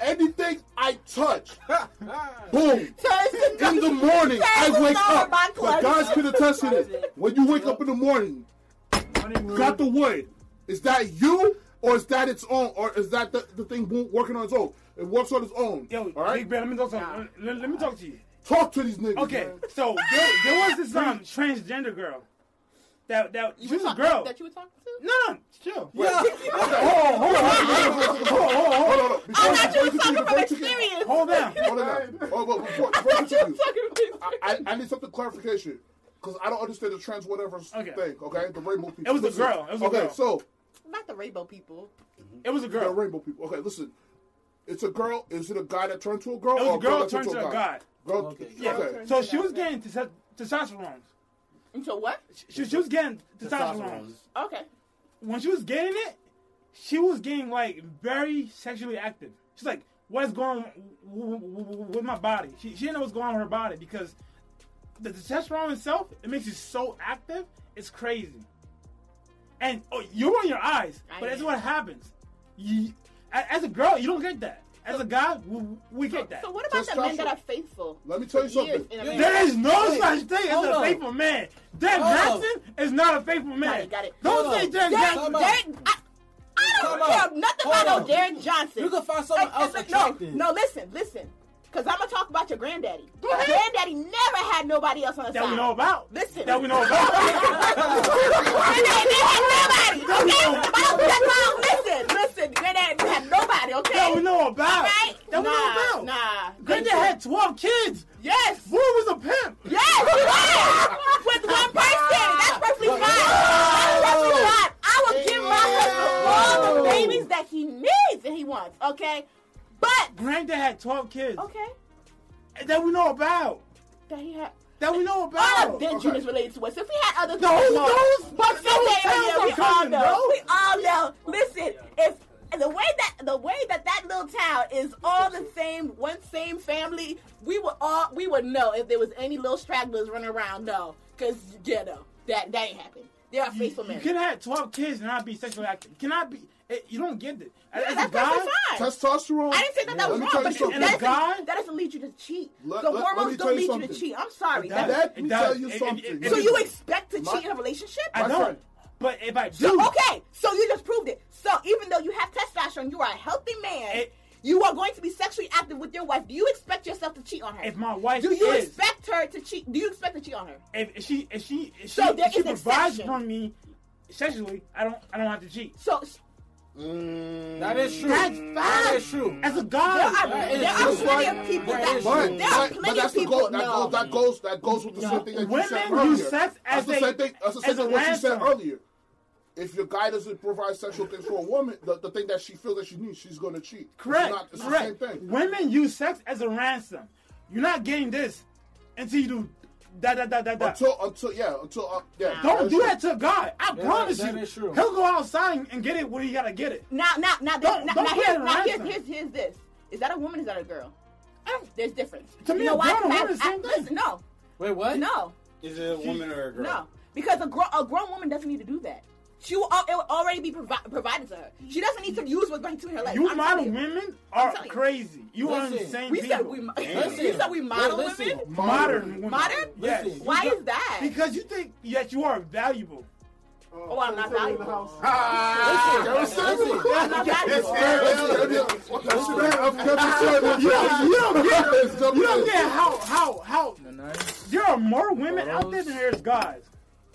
Anything I touch, boom. In the morning, I wake up. But guys can attest to this. When you wake up in the morning, got the wood. Is that you, or is that its own, or is that the, the thing working on its own? It works on its own. Yo, all right. Big Ben, let me talk to let, let me talk to you. Talk to these niggas. Okay, man. so there, there was this um transgender girl. That that You she was a girl. that you were talking to? No, no, chill. Yeah. Okay, hold on, hold on, hold on, hold on, hold on, hold on. I thought you Before was talking continue, from before you continue- experience. Hold on. Hold on. Oh, but before, before I you thought you continue, talking from I. I, I need something clarification because I don't understand the trans whatever Okay. thing. Okay, the rainbow people. It was a girl. It was a girl. okay, girl. so Not the rainbow people. It was a girl. the rainbow people. Okay, listen. It's a girl. Is it a guy that turned to a girl? It was or a girl that turned to a guy. Girl, Okay. Yeah. okay. So she was getting testo- testosterone. And so what? She, she was getting testosterone. Testosterone. Okay. When she was getting it, she was getting like very sexually active. She's like, "What's going on w- w- w- with my body?" She, she didn't know what's going on with her body because the testosterone itself it makes you so active. It's crazy. And oh, you run your eyes, I but that's know. what happens. You, a- as a girl, you don't get that. As a guy, we, we get that. So what about the men that Testosterone. are faithful? Let me tell you something. in a Yeah, marriage? There is no Wait, such thing as a on. faithful man. Derek Hold on. Jackson is not a faithful man. it, got it. Don't Hold say on. Derek Derek, Jackson. Derek, I, I don't care nothing Hold about no on. Derek Johnson. You can find someone else attractive. No, no, listen, listen. Because I'm to talk about your granddaddy. Granddaddy never had nobody else on the That side. That we know about. Listen. That we know about. Granddaddy didn't nobody, okay? That's all. Listen, listen. Granddaddy didn't nobody, okay? that we know about. Right? That we know about. Nah. Granddad had 12 kids. Yes. Boy was a pimp. Yes, he was. With one person. That's perfectly fine. That's perfectly fine. I will give my husband all the babies that he needs and he wants, okay? But, Granddad had 12 kids. okay, That we know about. that he had. That we know about. All of them Okay. is related to us. If we had other Those- people, no. those- but those yeah, yeah, towns yeah, are we all know. bro. We all know. Listen, if the way that the way that that little town is all the same, one same family, we would all we would know if there was any little stragglers running around. No, because yeah, no, that that ain't happened. They are faithful men. You can have 12 kids and not be sexually active. Cannot be. It, you don't get it. As Yeah, a guy. Testosterone. I didn't say that that Let was wrong, tell you but it- that, And a guy- that doesn't lead you to cheat. Let- the let- let hormones me don't you lead you to cheat. I'm sorry. It That- Let me does. tell you It- it- something. it- it- so it- you expect to My- cheat in a relationship? I don't. But if I do, So okay, so you just proved it. So even though you have testosterone, you are a healthy man. It- you are going to be sexually active with your wife. Do you expect yourself to cheat on her? if my wife do you is, expect her to cheat? Do you expect to cheat on her? if, if she, if she, if So she, there if she provides exception. for me sexually, I don't, I don't have to cheat. So Mm, That is true. That's fact. That is true. As a there guy, are, That is there are plenty of people that that is But, there are plenty but that's of the people. goal. That, no. goes, that goes. That goes with the No. same thing that you said Women earlier. use sex as that's as the a- same thing. That's the same thing what you said earlier. If your guy doesn't provide sexual things for a woman, the, the thing that she feels that she needs, she's going to cheat. It's correct, not- It's, correct. the same thing. Women use sex as a ransom. You're not getting this until you do da da da da da. Until, until, yeah, until, uh, yeah. Don't that's do true. that to a guy. I Yeah, promise that you. is true. He'll go outside and get it where he gotta get it. Now, now, now, Don't- now, don't now, put it here's, in now here's, here's, here's this. Is that a woman? Is that a girl? There's difference. To me, you know a why? girl and a 'Cause I- woman is the I- thing. Listen, no, Wait, what? no. Is it a woman or a girl? No, because a, gro- a grown woman doesn't need to do that. She will, it will already be provi- provided to her. She doesn't need to use what's going to her life. You I'm model telling you. women I'm are you. crazy. You are insane We people. said we, mo- Damn. you said we model listen. women. modern women. Modern? Yes. Listen. Why is that? Because you think that you are valuable. oh, I'm not valuable. Kevin Listen, ah. Samuels. listen. I'm not valuable. You ah. You don't get how how how there are more women out there than there's guys.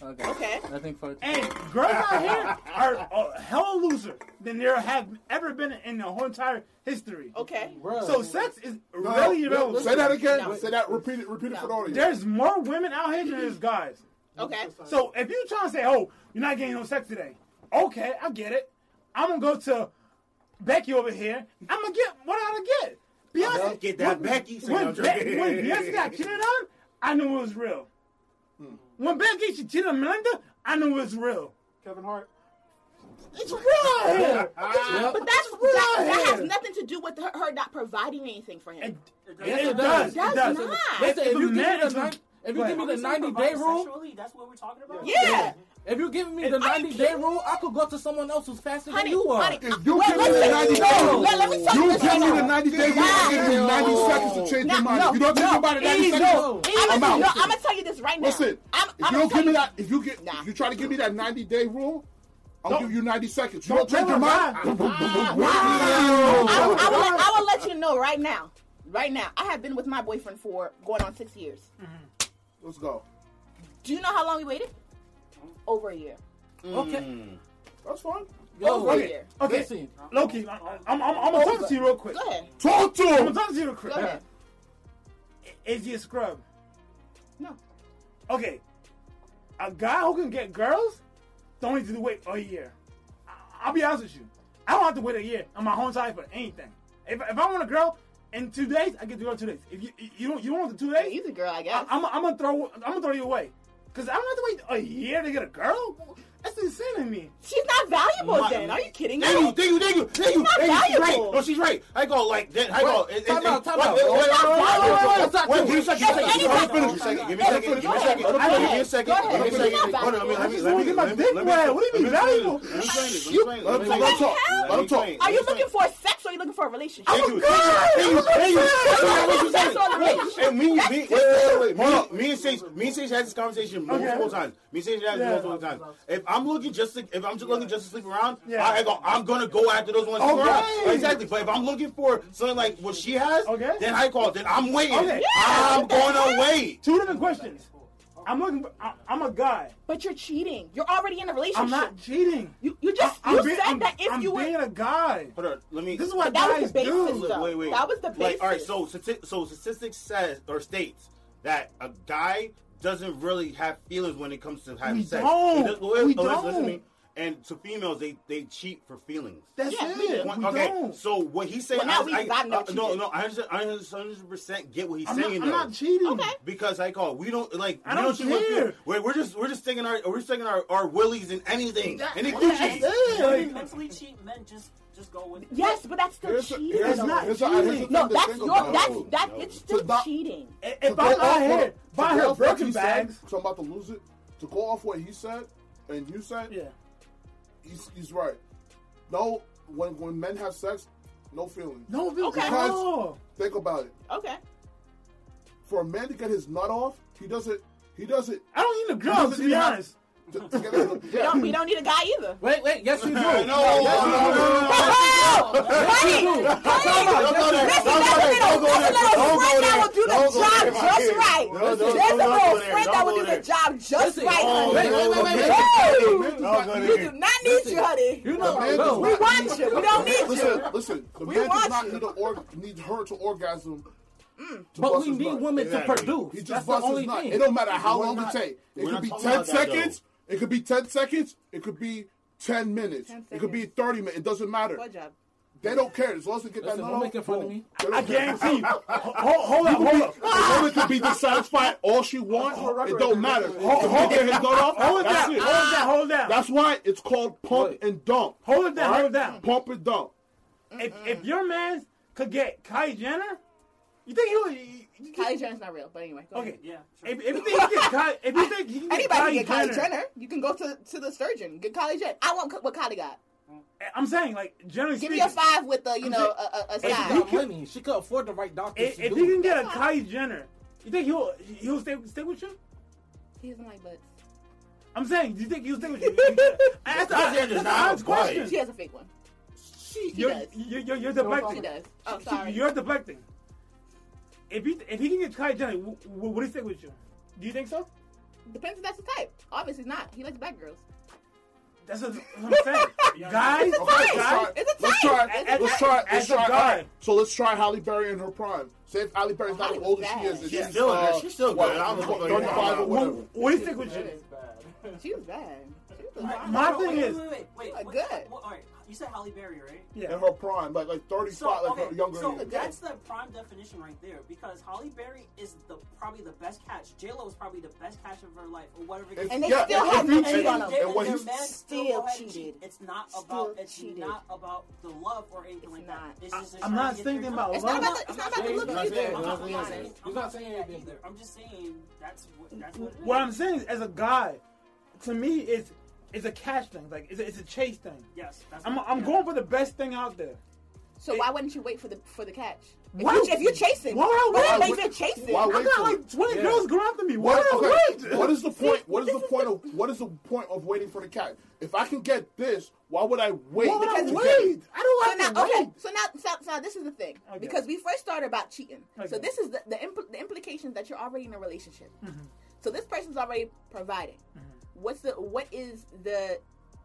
Okay. Okay. I think for And girls out here are a hell loser than there have ever been in the whole entire history. Okay. Bruh. So sex is really irrelevant. Say that again. No. Say that. Repeat it. Repeat it for the audience. There's more women out here than there's guys. Okay. So if you're trying to say, "Oh, you're not getting no sex today," okay, I get it. I'm gonna go to Becky over here. I'm gonna get what I gotta get. Beyonce Get that when, Becky. So When, I'm Be- joking. when Beyonce got cheated on, I knew it was real. When Becky she cheated on Melinda, I knew it was real. Kevin Hart. It's real. Yep. But that's that, that has nothing to do with her, her not providing anything for him. It, Yes, it it does. does. It Does does. not. Listen, if If you give me the is a- nine, if you give me the 90 day rule, sexually? That's what we're talking about. Yeah. If you give me And the 90 day rule, I could go to someone else who's faster Honey, than you are. honey, If you wait, give me the 90 no, days, let, let me tell you You give me the now. 90 days, you Nah. give me 90 seconds to change No, your mind. no, If you don't give me no. about the 90 seconds, No. I'm out. No, I'm gonna tell you this right now. Listen, I'm, if I'm you don't give me that, if you get, Nah. you try to give me that 90 day rule, I'll Don't- give you 90 seconds. You Don't don't change your mind. Ah. I, I, will, let- I will let you know right now. Right now, I have been with my boyfriend for going on six years. Let's go. Do you know how long we waited? Over a year. Okay. Mm. That's fine. Yo, Over a Okay. year. Okay. Listen. Loki, I'm, I'm, I'm, I'm gonna talk to you real quick. Go ahead. Talk to him. I'm him. gonna talk to you real quick. Go ahead. Is he a scrub? No. Okay. A guy who can get girls don't need to wait a year. I- I'll be honest with you. I don't have to wait a year on my whole side for anything. If, if I want a girl in two days, I get the girl in two days. If you you don't you don't want the two days, Easy girl, I I, guess. I'm, I'm gonna throw I'm gonna throw you away. Cause I don't have to wait a year to get a girl. That's insane to me. She's not valuable My- then. Are you kidding me? Thank you, thank you, thank you, thank you. not Thank you. She's valuable. right. No, she's right. I go like that. I go. it- it- Time it- out, time out. wait, wait, wait, not wait, wait, Give me a second. Me. Give me a second. Give me a second. Give me a second. Give me a second. Hold on. Let me. Let me. Let me. Let me. talk. Let him talk. Are you looking for sex or are you looking for a relationship? Relationship. And me, me, wait, wait, wait. Me, me and Sage, me and Sage had this conversation multiple times. Me and Sage had this multiple times. If I'm looking just to, if I'm just looking just to sleep around. I, I'm gonna go after those ones. Exactly. But if I'm looking for something like what she has, then I call. Then I'm waiting. Okay. I'm gonna wait. Two different questions. I'm looking. For, I, I'm a guy. But you're cheating. You're already in a relationship. I'm not cheating. You, you just I'm you being, said I'm, that if I'm you were being a guy. Hold on. Let me. This is what But that was guys the basis, do. though. Wait, wait. That was the Like, all right. So, stati- so statistics says or states that a guy doesn't really have feelings when it comes to having We sex. don't. He does- wait, We oh, listen- listen to don't. me. And to females, they they cheat for feelings. That's Yeah, we it. do. We okay, don't. so what he's saying, Well, now I, we I, got no uh, no, cheating. no, I understand, I hundred percent get what he's I'm not, saying I'm though. not cheating. Okay. Because I call we don't like I we don't cheat with care. feelings. We're, we're just we're just sticking our we're sticking our, our willies in anything, That- any that's coochie. it. Women mentally cheat, men just just go with it. Yes, but that's still Here's cheating. here's It's not here's cheating. a no, that's your about. that's that no. it's still So cheating. If To I'm go out off here what- buying to her go off what Birkin he said, bags, So I'm about to lose it. To go off what he said and you said, yeah, he's, he's right. No, when when men have sex, no feelings. no, feelings. Okay. no. Think about it. Okay. For a man to get his nut off, he doesn't. He doesn't. I don't need a he girl to be honest. To, to get his, We don't, we don't need a guy either. Wait, wait. Yes, you do. No, Yes, no, you no, do. no, no, Oh, Don't honey, go there. Don't go there. Listen, Don't there's a go little, there. there's a Don't little go friend there. that will do the Don't go job there. just right. No, no, There's a don't go little there. friend that Don't will go do there. the job just Listen, right, oh, honey. Wait, wait, wait, wait, wait. Woo! Don't oh, go You there. do not need you, honey. You know, The man no. does We want you. We don't need listen, you. listen. The We man does want not you. need, a org, need her to orgasm. to mm. But bust we need nut. women Exactly. to produce. Just That's the only thing. It don't matter how We're long not- it take. It could be ten about that, seconds. It could be ten seconds. It could be ten minutes. 10 It could be thirty minutes. It doesn't matter. Good job. They don't care as long as they get Listen, that nut don't off. make fun of me. I guarantee you. Hold, hold up, hold up. A woman could be dissatisfied all she wants. It don't matter. Hold- If hold- he get his off, Hold it down. Hold it down. Hold it down. That's why it's called pump and dump. Hold it down. Hold right? it down. Pump and dump. If if your man could get Kylie Jenner, You think he'll? You, you think, Kylie Jenner's not real, but anyway. Go okay. ahead. Yeah. Sure. If, if you think he can get Kylie, if you think he can get Anybody Kylie can get Kylie Jenner, Jenner. You can go to to the surgeon. Get Kylie Jenner. I want what Kylie got. Eh, I'm saying like generally Give me speaking, a five with the you I'm know saying- a, a, a She If side. he got money. She could afford the right doctor. if, to if do he can get a Kylie Jenner, you think he'll he'll stay stay with you? He doesn't like butts. I'm saying, do you think he'll stay with you? I asked Kylie Jenner's not honest a question. She has a fake one. She, You're, does. you're, you're, you're She deflecting. does. Oh, She- sorry. You're deflecting. If he if he can get Kylie Jenner, w- w- would he stay with you? Do you think so? Depends if that's the type. Obviously not. He likes black girls. That's what I'm saying. Guys, It's a Okay, type. let's try. It's a Let's try. It's Let's try. Let's a try. guy. alright, So let's try Halle Berry in her prime. Say if Halle Berry's not as old as she bad. is. and She's she's, still uh, good. She's still good. I don't know what 35 or you're whatever. would would he stick with you? She was bad. She was bad. My Wait, thing wait, is- wait, wait, wait. Like, What- good. what- all right, you said Halle Berry, right? Yeah. In her prime, like like 35, So, like okay, her younger. so than that's the prime definition right there because Halle Berry is the probably the best catch. J Lo is probably the best catch of her life, or whatever. If- And they Yeah, still if have he cheated- on and, them. and when their he's men still still go ahead and cheated. It's not Still about it's cheated. not about the love or anything like not. that. It's just I'm not to thinking about girl. It's not love. about the, it's not about the Yeah, look either. saying- I'm not, I'm not not saying, saying- I'm he's not not saying saying that anything. either. I'm just saying that's what that's what. it I'm saying is, as a guy, to me, it's it's a catch thing. Like it's a, it's a chase thing. Yes, that's I'm I'm yeah. going for the best thing out there. So why wouldn't you wait for the for the catch? If, Why- you, if you're chasing, why would I wait? if you're chasing? Why I wait got for like 20 Yeah. girls going after me. Why What, would I okay, wait? what is the point? What is the point of what is the point of waiting for the catch? If I can get this, why would I wait? Why would I wait? I don't So like now, to okay, so now, so, so now this is the thing Okay. because we first started about cheating. So this is the the, impl- the implications that you're already in a relationship. Mm-hmm. So this person's already providing. What's the what is the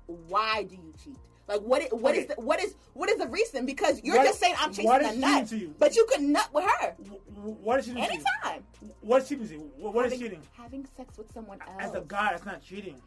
why do you cheat? Like what is, what is Okay. the what is what is the reason? Because you're What- just saying I'm what chasing is a nut, cheating to you? but you could nut with her W- w- What is cheating? to anytime. What is cheating? to you? Wh- What is having, cheating? having sex with someone else. As a guy, that's not cheating.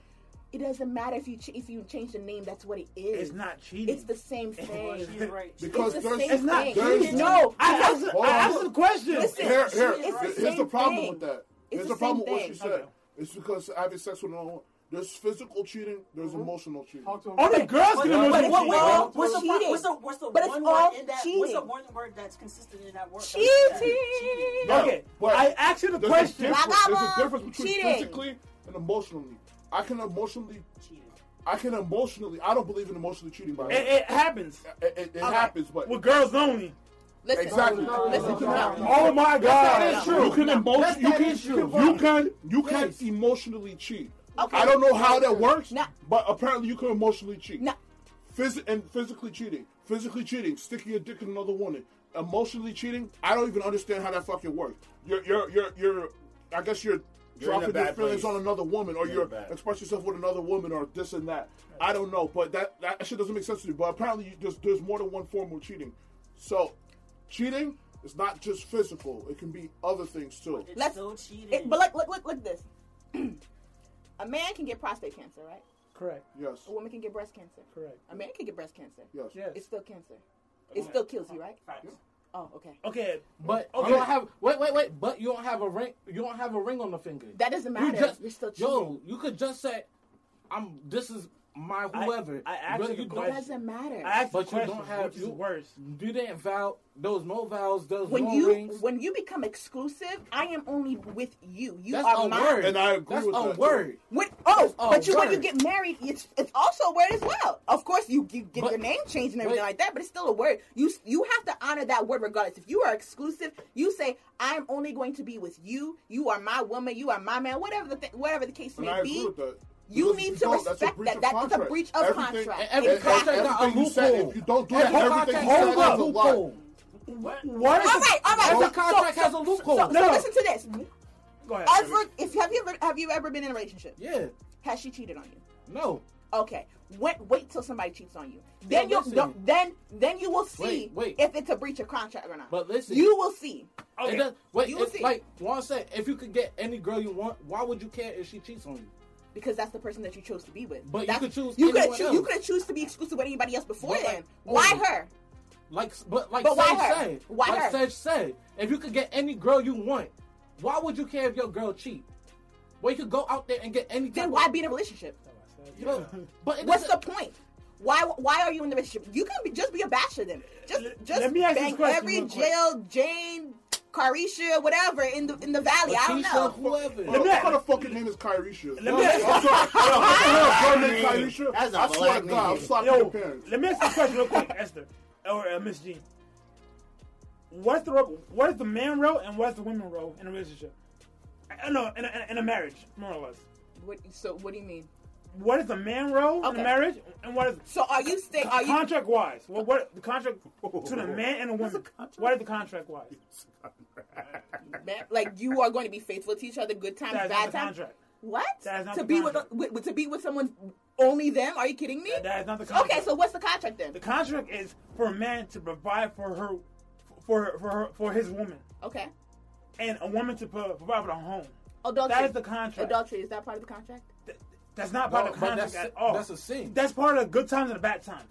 it doesn't matter if you ch- if you change the name. That's what it is. It's not cheating. It's the same thing. she's right. Because it's the same It's not thing. cheating. No, I because- asked, Hold I on. asked the question. Listen, Here, here. It's the Here's the problem thing. with that. It's Here's the the problem same with what she said. Okay. It's because having sex with another, there's physical cheating, there's uh-huh. emotional cheating. Only girls But, can but, emotionally what, cheat. wait, all what's the cheating. what's the what's the But one word in that? What's the one word that's consistent in that word? Cheating. Yeah, Okay, but I asked you the There's question. a, there's a difference between cheating. physically and emotionally. I can emotionally, Cheating. I can emotionally. I don't believe in emotionally cheating. By It, it happens it, it, it Okay. happens, but with girls only. Listen, exactly. listen, You can- no. Oh my God, That is true. You can That's emotion. You can. You can. You can emotionally cheat. Okay. I don't know how that works, Nah. but apparently you can emotionally cheat. Nah. Phys- and physically cheating, physically cheating, sticking your dick in another woman, emotionally cheating. I don't even understand how that fucking works. You're, you're, you're, you're. I guess you're, You're dropping your feelings place. on another woman, or You're you're in express yourself with another woman, or this and that. I don't know, but that that shit doesn't make sense to me. But apparently, you, there's there's more than one form of cheating. So, cheating is not just physical; it can be other things too. It's Let's- still cheating. It, but look, look, look, look this. a man can get prostate cancer, right? Correct. Yes, A woman can get breast cancer. Correct. A man can get breast cancer. yes. Yes. It's still cancer. It still kills you, right? Facts. Oh, okay. Okay. But Okay. you don't have wait wait wait. But you don't have a ring. You don't have a ring on the finger. That doesn't You matter. just- You're still cheating. Yo, you could just say, "I'm. This is my I- whoever." I asked But you the you It don't. question. doesn't matter. I asked But the you question, don't have- which is you- worse. You didn't vow. those no vows. There was when no you rings. when you become exclusive, I am only with you. You That's are a mine. word. And I agree That's with a that, word. When, oh, That's but you when you get married, it's it's also a word as well. Of course, you, you get But- your name changed and everything but- like that, but it's still a word. You you have to honor that word regardless. If you are exclusive, you say I'm only going to be with you. You are my woman. You are my man. Whatever the th- whatever the case may I agree be. With that. You Because need if to don't, that's a respect breach that. of That is a breach of Everything- contract. And every and- and contract got a you loophole. if you don't do Every that, everything contract you has said a is a loophole. What? What is All the- right, all right. Every so- contract so, has a loophole. So, so No. listen to this. Go ahead. Ever, if have you ever have you ever been in a relationship? Yeah. Has she cheated on you? No. Okay. Wait, wait till somebody cheats on you. Then Yeah, you listen. don't, then then you will see Wait, wait. if it's a breach of contract or not. But listen. you will see. Okay. It does, wait, You will see. like Juan said, if you could get any girl you want, why would you care if she cheats on you? Because that's the person that you chose to be with. But you could choose You could anyone choo- you could choose to be exclusive with anybody else before But then. like- why oh. her? Like, but like But why Sage her? said, Why like her? Sage said, if you could get any girl you want, why would you care if your girl cheat? Well, you could go out there and get any. Then why of- be in a relationship? Yo, but What's the point? Why why are you in the relationship? You can be, just be a bachelor then. Just Let- just let me ask this bang question every jail Jane Carisha, whatever in the in the valley. I don't know. whoever. What me- kind of fucking name is Kyrisha? Let me ask- sorry. Yo, if I heard a girl named Kyrisha, That's a I swear to God, I'm slapping your parents. let me ask you a question real quick, Esther or uh, Miss Jean. What's the ro- what is the man role and what's the women role in a relationship? I know in a, in a marriage, more or less. What, so what do you mean? What is the man role in Okay. a marriage and what is So are you saying are you contract wise? Well, what the contract to the man and the woman? What is the contract wise? like you are going to be faithful to each other, good times, That bad times? What? That is not to the be with, with to be with someone only them? Are you kidding me? That- that is not the contract. Okay, so what's the contract then? The contract is for a man to provide for her, for for her, for his woman, Okay. and a woman to provide for the home. Adultery. That is the contract. Adultery is that part of the contract? Th- That's not part No, of the but contract at all. that's a sin. That's part of the good times and the bad times.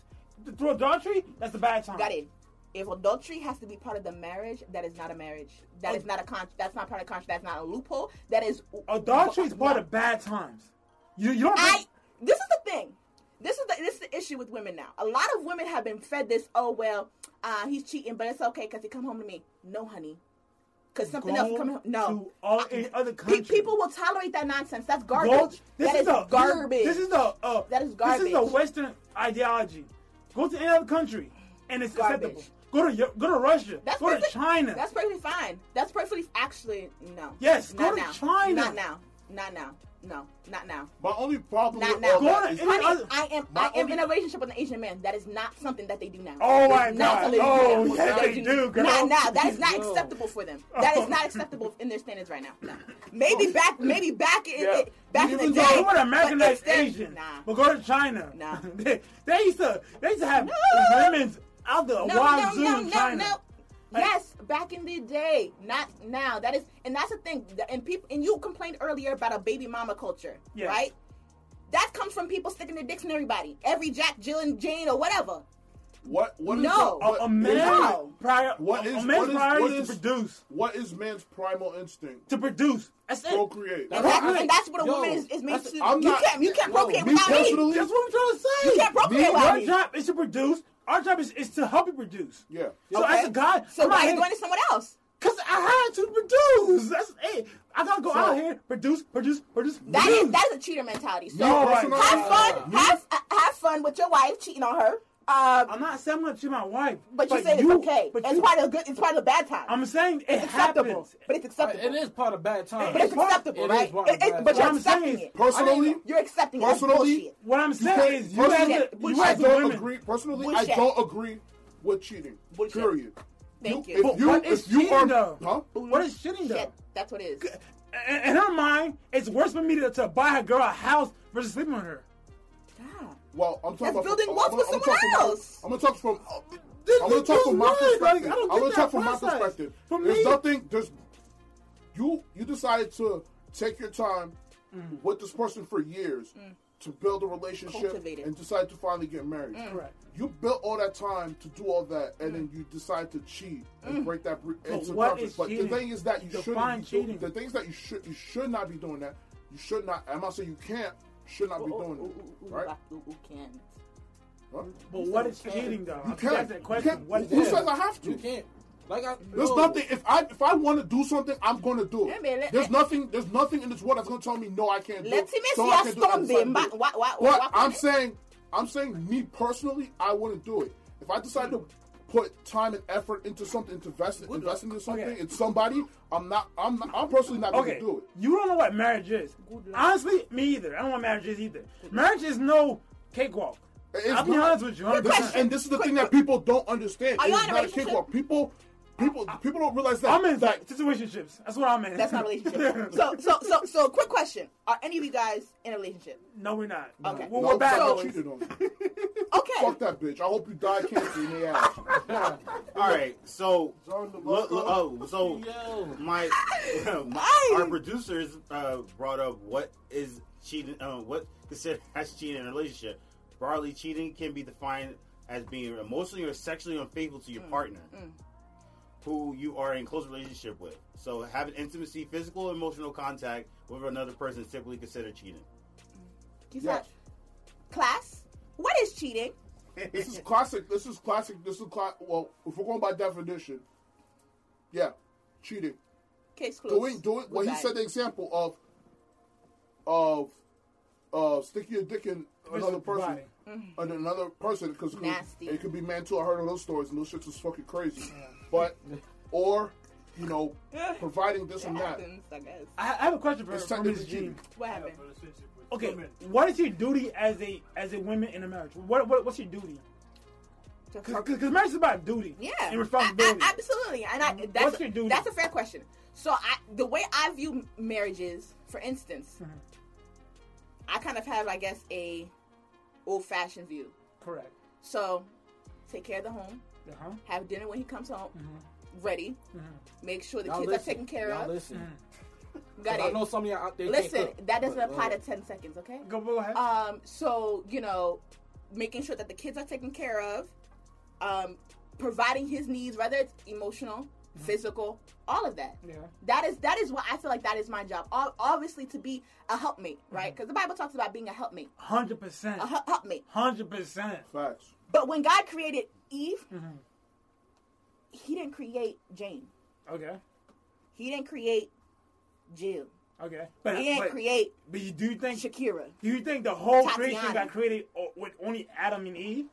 Through adultery, that's the bad time. Got it. If adultery has to be part of the marriage, that is not a marriage. That is not a con. That's not part of the contract. That's not a loophole. That is Adultery is part No. of bad times. You you don't. I. This is the thing. This is the this is the issue with women now. A lot of women have been fed this. Oh well, uh, he's cheating, but it's okay because he come home to me. No, honey, because something Go else is coming. No, to all any other Pe- people will tolerate that nonsense. That's garbage. Go- this that is, the, garbage. This is the uh, That is This is the Western ideology. Go to any other country, and it's Garbage. acceptable. Go to go to Russia. That's go to China. That's perfectly fine. That's perfectly actually no. Yes, not go to now. China. Not now. Not now. No, not now. My only problem Not with now. all Go that any Honey, other- I am I am only- in a relationship with an Asian man. That is not something that they do now. Oh my It's not God. something Oh, do now. yes, they do, girl. Not now. That is not Yo. acceptable for them. That is not acceptable in their standards right now. No. Maybe oh. back maybe back in Yeah. back in the Even day. though you want to but Americanize Asian, Nah. but go to China. Nah. they, they used to they used to have No. women's out there no, wazoo no, no, in no, China. no. Yes, back in the day, not now. That is, and that's the thing. And people, and you complained earlier about a baby mama culture, Yes. right? That comes from people sticking their dicks in everybody, every Jack, Jill, and Jane, or whatever. what what is No. the- A, what- a man No. prior, What a, is- a man's what is- priority what is is- to produce. what is man's primal instinct? To produce. That's it. Procreate. And, That's that, right. and that's what a Yo, woman is, is made to. I'm you not- can't, you can't yo, procreate me without me. personally- That's what I'm trying to say. You can't procreate Me, without Our me. job is to produce. Our job is, is to help you produce. Yeah. So Okay. as a guy, So I'm why not are you going to someone else? Cause I had to produce. That's it. I gotta go So- out here, produce, produce, produce. That produce. is that is a cheater mentality. So No, right. have fun, have uh, have fun with your wife cheating on her. Uh, I'm not saying I'm gonna cheat my wife, but you said it's okay. But It's you, part of the good. It's part of the bad time. I'm saying it it's acceptable, happens. but it's acceptable. It is part of bad time, But it's part- acceptable, it right? is It- it- but you're I'm saying accepting is- it. Personally, You're accepting it. That's Personally. What I'm saying can't- is, you as personally, a, you I as don't woman. agree. Personally, Bullshit. I don't agree with cheating. Bullshit. Period. Thank you. If But you, what is if you cheating, are, though? huh? What is cheating though? That's what it is. In, in her mind, it's worse for me to, to buy a girl a house versus sleeping with her. God. Well, I'm talking That's about building I'm, wealth I'm, with someone talking else. I'm gonna talk from. Oh, this I'm gonna talk from my perspective. Like, I don't I'm gonna talk from my perspective. For there's me- nothing. There's you. You decided to take your time Mm. with this person for years mm. to build a relationship Cultivate and decide to finally get married. Mm. Correct. You built all that time to do all that, and then mm. you decide to cheat and break that. Bre- But into what contract. But the cheating? thing is that you Define shouldn't. Be cheating. doing, the things that you should you should not be doing that. You should not. I'm not saying you can't. Should not be doing it. ooh, ooh, Right? ooh, ooh, can. Huh? But what is cheating though? You I can't. That's that You question. can't. What is Who says I have to? You can't. Like I. There's no. nothing. If I if I want to do something, I'm going to do it. Yeah, let- there's nothing. There's nothing in this world that's going to tell me no. I can't do Let's it. see, So I I can't do it. I stormed decide him. to do But it. why- why- But I'm saying, I'm saying, me personally, I wouldn't do it. If I decide to put time and effort into something, into invest, invest into something, Okay. it's somebody. I'm not. I'm. Not, I'm personally not going to do it. you don't know what marriage is. Honestly, me either. I don't know what marriage is either. Marriage is no cakewalk. It's I'll be not. honest with you. This is, and this is the thing that people don't understand. Are you It's in a not a cakewalk. People, people, people don't realize that. I'm in that situationships. That's what I'm in. That's not a relationship. so, so, so, so, quick question: Are any of you guys in a relationship? no, we're not. Okay. We're, no, we're bad I cheated on me. Okay. Fuck that bitch. I hope you die of cancer in the ass. All right, so look, look, oh, so Yo. my, my our producers uh, brought up what is cheating, uh, what considered as cheating in a relationship. Broadly, cheating can be defined as being emotionally or sexually unfaithful to your partner, who you are in close relationship with. So, having intimacy, physical, emotional contact with another person is typically considered cheating. You Yeah. class. What is cheating? This is classic. This is classic. This is class. well, if we're going by definition, yeah, cheating. Case closed. Doing doing well, he that. said the example of of uh sticking your dick in another person, Providing. and another person because it could be man too. I heard of those stories, and those shits is fucking crazy. But or you know providing this and that. happens, I guess. I I have a question for, It's for technically Mrs. Jean. What happened? Okay, what is your duty as a as a woman in a marriage? What, what what's your duty? Because marriage is about duty Yeah, and responsibility. I- I- absolutely, and I, that's What's your duty? that's a fair question. So, I, the way I view marriages, for instance, Mm-hmm. I kind of have, I guess, a old-fashioned view. Correct. So, take care of the home, Uh-huh. have dinner when he comes home, Mm-hmm. ready, make sure the Y'all kids listen. are taken care Y'all of. Listen. Got 'Cause I know some of y'all out there. Listen, can't cook, that doesn't but, apply uh, to ten seconds, okay? Go, go ahead. Um, so you know, making sure that the kids are taken care of, um, providing his needs, whether it's emotional, physical, all of that. yeah. That is that is what I feel like that is my job. Ob- Obviously, to be a helpmate, right? Because the Bible talks about being a helpmate, Hundred percent. a helpmate. Hundred percent. Facts. But when God created Eve, Mhm. He didn't create Jane. Okay. He didn't create Jill. Okay. But He didn't but, create but you do you think Shakira. do you think the whole Tatiana. creation got created with only Adam and Eve?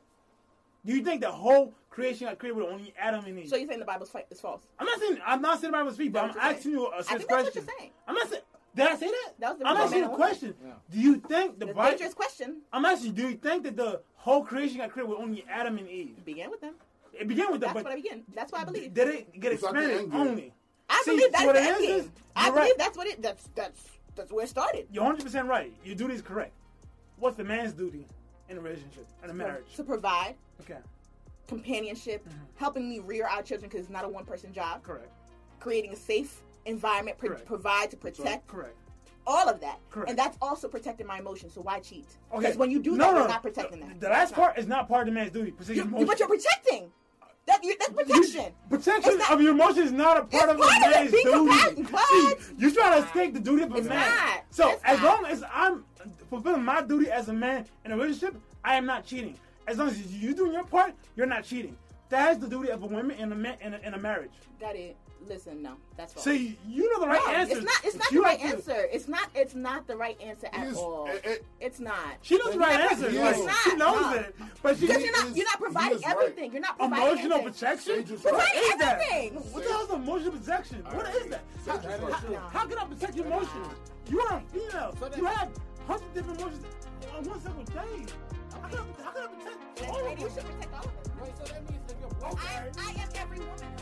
Do you think the whole creation got created with only Adam and Eve? So you saying the Bible is false? I'm not saying I'm not saying the Bible is speak, but I'm That's what you're asking you a I serious think that's what question. you're saying. I'm not saying. Did I say that? That was the I'm reason asking you a question. Yeah. Do you think the The Bible? dangerous question. I'm asking you. Do you think that the whole creation got created with only Adam and Eve? It began with them. It began with that, That's but what I begin. That's what I believe. did it get It's not expanded end only? I See, believe that's what the it end is I you're believe right. that's what it. That's that's that's where it started. You're 100 percent right. Your duty is correct. What's the man's duty in a relationship, in a marriage? To provide Okay, companionship, mm-hmm. helping me rear our children because it's not a one person job. correct, Creating a safe environment, pro- provide to protect, correct. all of that, Correct. and that's also protecting my emotions. So why cheat? Oh, okay. Because when you do no, that, no, you're not protecting that. The last part is not part of the man's duty. Protect You- but you're protecting. That you, that's protection. Protection not- of your emotions is not a part of part a of man's Be duty. See, you trying to escape the duty of a It's man. not. So It's as not. long as I'm fulfilling my duty as a man in a relationship, I am not cheating. As long as you're doing your part, you're not cheating. That is the duty of a woman in a man in a, in a marriage. Got it. Listen, no, that's false. See, you know the right No, answer. It's not. It's not You the right have to- answer. It's not. It's not the right answer at He's- all. it- it- it's not. She knows the right You're answer. not- Like, it's she knows no. it, but she you're not. is- You're not providing is right. everything. You're not providing emotional protection. Sage is What right. everything. What the hell is emotional protection? What is that? How, Sage is right. how- how can I protect your emotions? You are a female. So You have hundred different emotions on one single day. How can I, how can I protect all of And you should protect all of them. Right, so that means if your I, boyfriend, I am every woman.